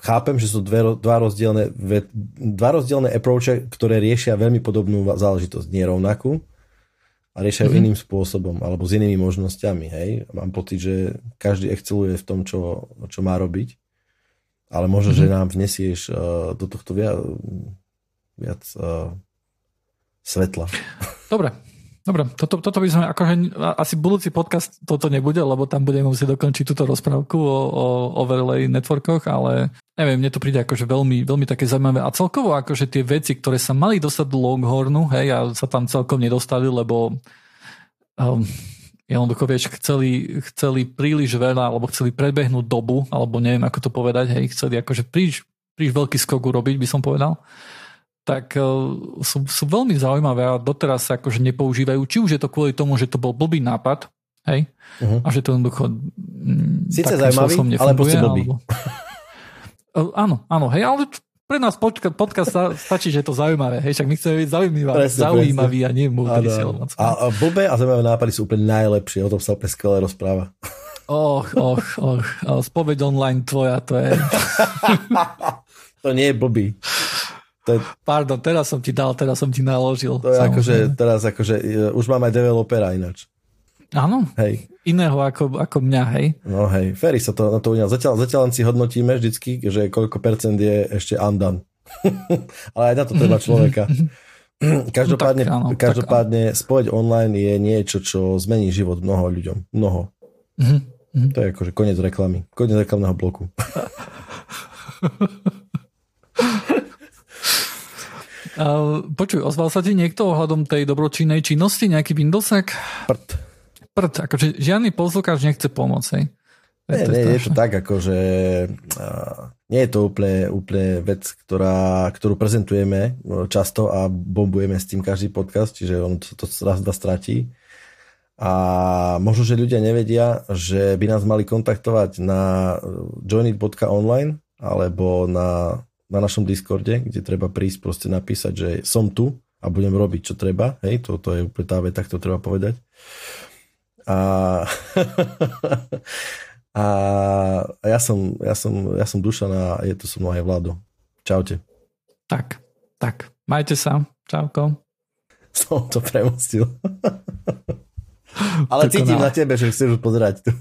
chápem, že sú dve, dva, rozdielne, dva rozdielne approache, ktoré riešia veľmi podobnú záležitosť, nie rovnakú, a riešia mm-hmm. iným spôsobom, alebo s inými možnosťami. Hej? Mám pocit, že každý exceluje v tom, čo, čo má robiť, ale možno, mm-hmm. že nám vnesieš uh, do tohto viac, viac uh, svetla. Dobre, Dobre, toto, toto by sme, akože asi budúci podcast toto nebude, lebo tam budeme musieť dokončiť túto rozprávku o, o overlay networkoch, ale neviem, mne to príde akože veľmi, veľmi také zaujímavé. A celkovo akože tie veci, ktoré sa mali dostať do Longhornu, hej, a sa tam celkom nedostali, lebo um, jednoducho, vieš, chceli, chceli príliš veľa, alebo chceli predbehnúť dobu, alebo neviem, ako to povedať, hej, chceli akože príliš, príliš veľký skok urobiť, by som povedal tak e, sú, sú veľmi zaujímavé a doteraz sa akože nepoužívajú. Či už je to kvôli tomu, že to bol blbý nápad, hej, uh-huh. a že to jednoducho mm, Sice zaujímavý, ale proste blbý. Alebo... (laughs) E, áno, áno, hej, ale pre nás podcast, podcast stačí, že je to zaujímavé. Hej, však my chceme byť zaujímavý, presne, zaujímavý presne. a nie múdry A, a blbé a zaujímavé nápady sú úplne najlepšie, o tom sa úplne skvelé rozpráva. Och, och, och, spoveď online tvoja, to je... (laughs) to nie je blbý. To je, Pardon, teraz som ti dal, teraz som ti naložil. To je akože, teraz akože, už mám aj developera ináč. Áno, hej. iného ako, ako mňa, hej. No hej, Ferry sa to na to uňal. Zatiaľ, zatiaľ len si hodnotíme vždycky, že koľko percent je ešte undone. (laughs) Ale aj na to treba človeka. (laughs) každopádne, no, tak, áno, každopádne tak, spojeť online je niečo, čo zmení život mnoho ľuďom. Mnoho. Mm-hmm. To je akože koniec reklamy. Koniec reklamného bloku. (laughs) počuj, ozval sa ti niekto ohľadom tej dobročinnej činnosti, nejaký Windowsek? Prd. Prd, akože žiadny poslucháč nechce pomôcť, hej? Nie, to nie, je to tak, akože uh, nie je to úplne, úplne vec, ktorá, ktorú prezentujeme často a bombujeme s tým každý podcast, čiže on to, to raz, dva stratí. A možno, že ľudia nevedia, že by nás mali kontaktovať na joinit.online alebo na, na našom Discorde, kde treba prísť proste napísať, že som tu a budem robiť, čo treba. Hej, toto je úplne tá veta, to treba povedať. (laughs) A, a ja som, ja som, ja som Dušan a je tu so mnou aj Vlado. Čaute. Tak, tak. Majte sa. Čauko. (laughs) Som to premostil. (laughs) Ale cítim na tebe, že chceš pozerať tu.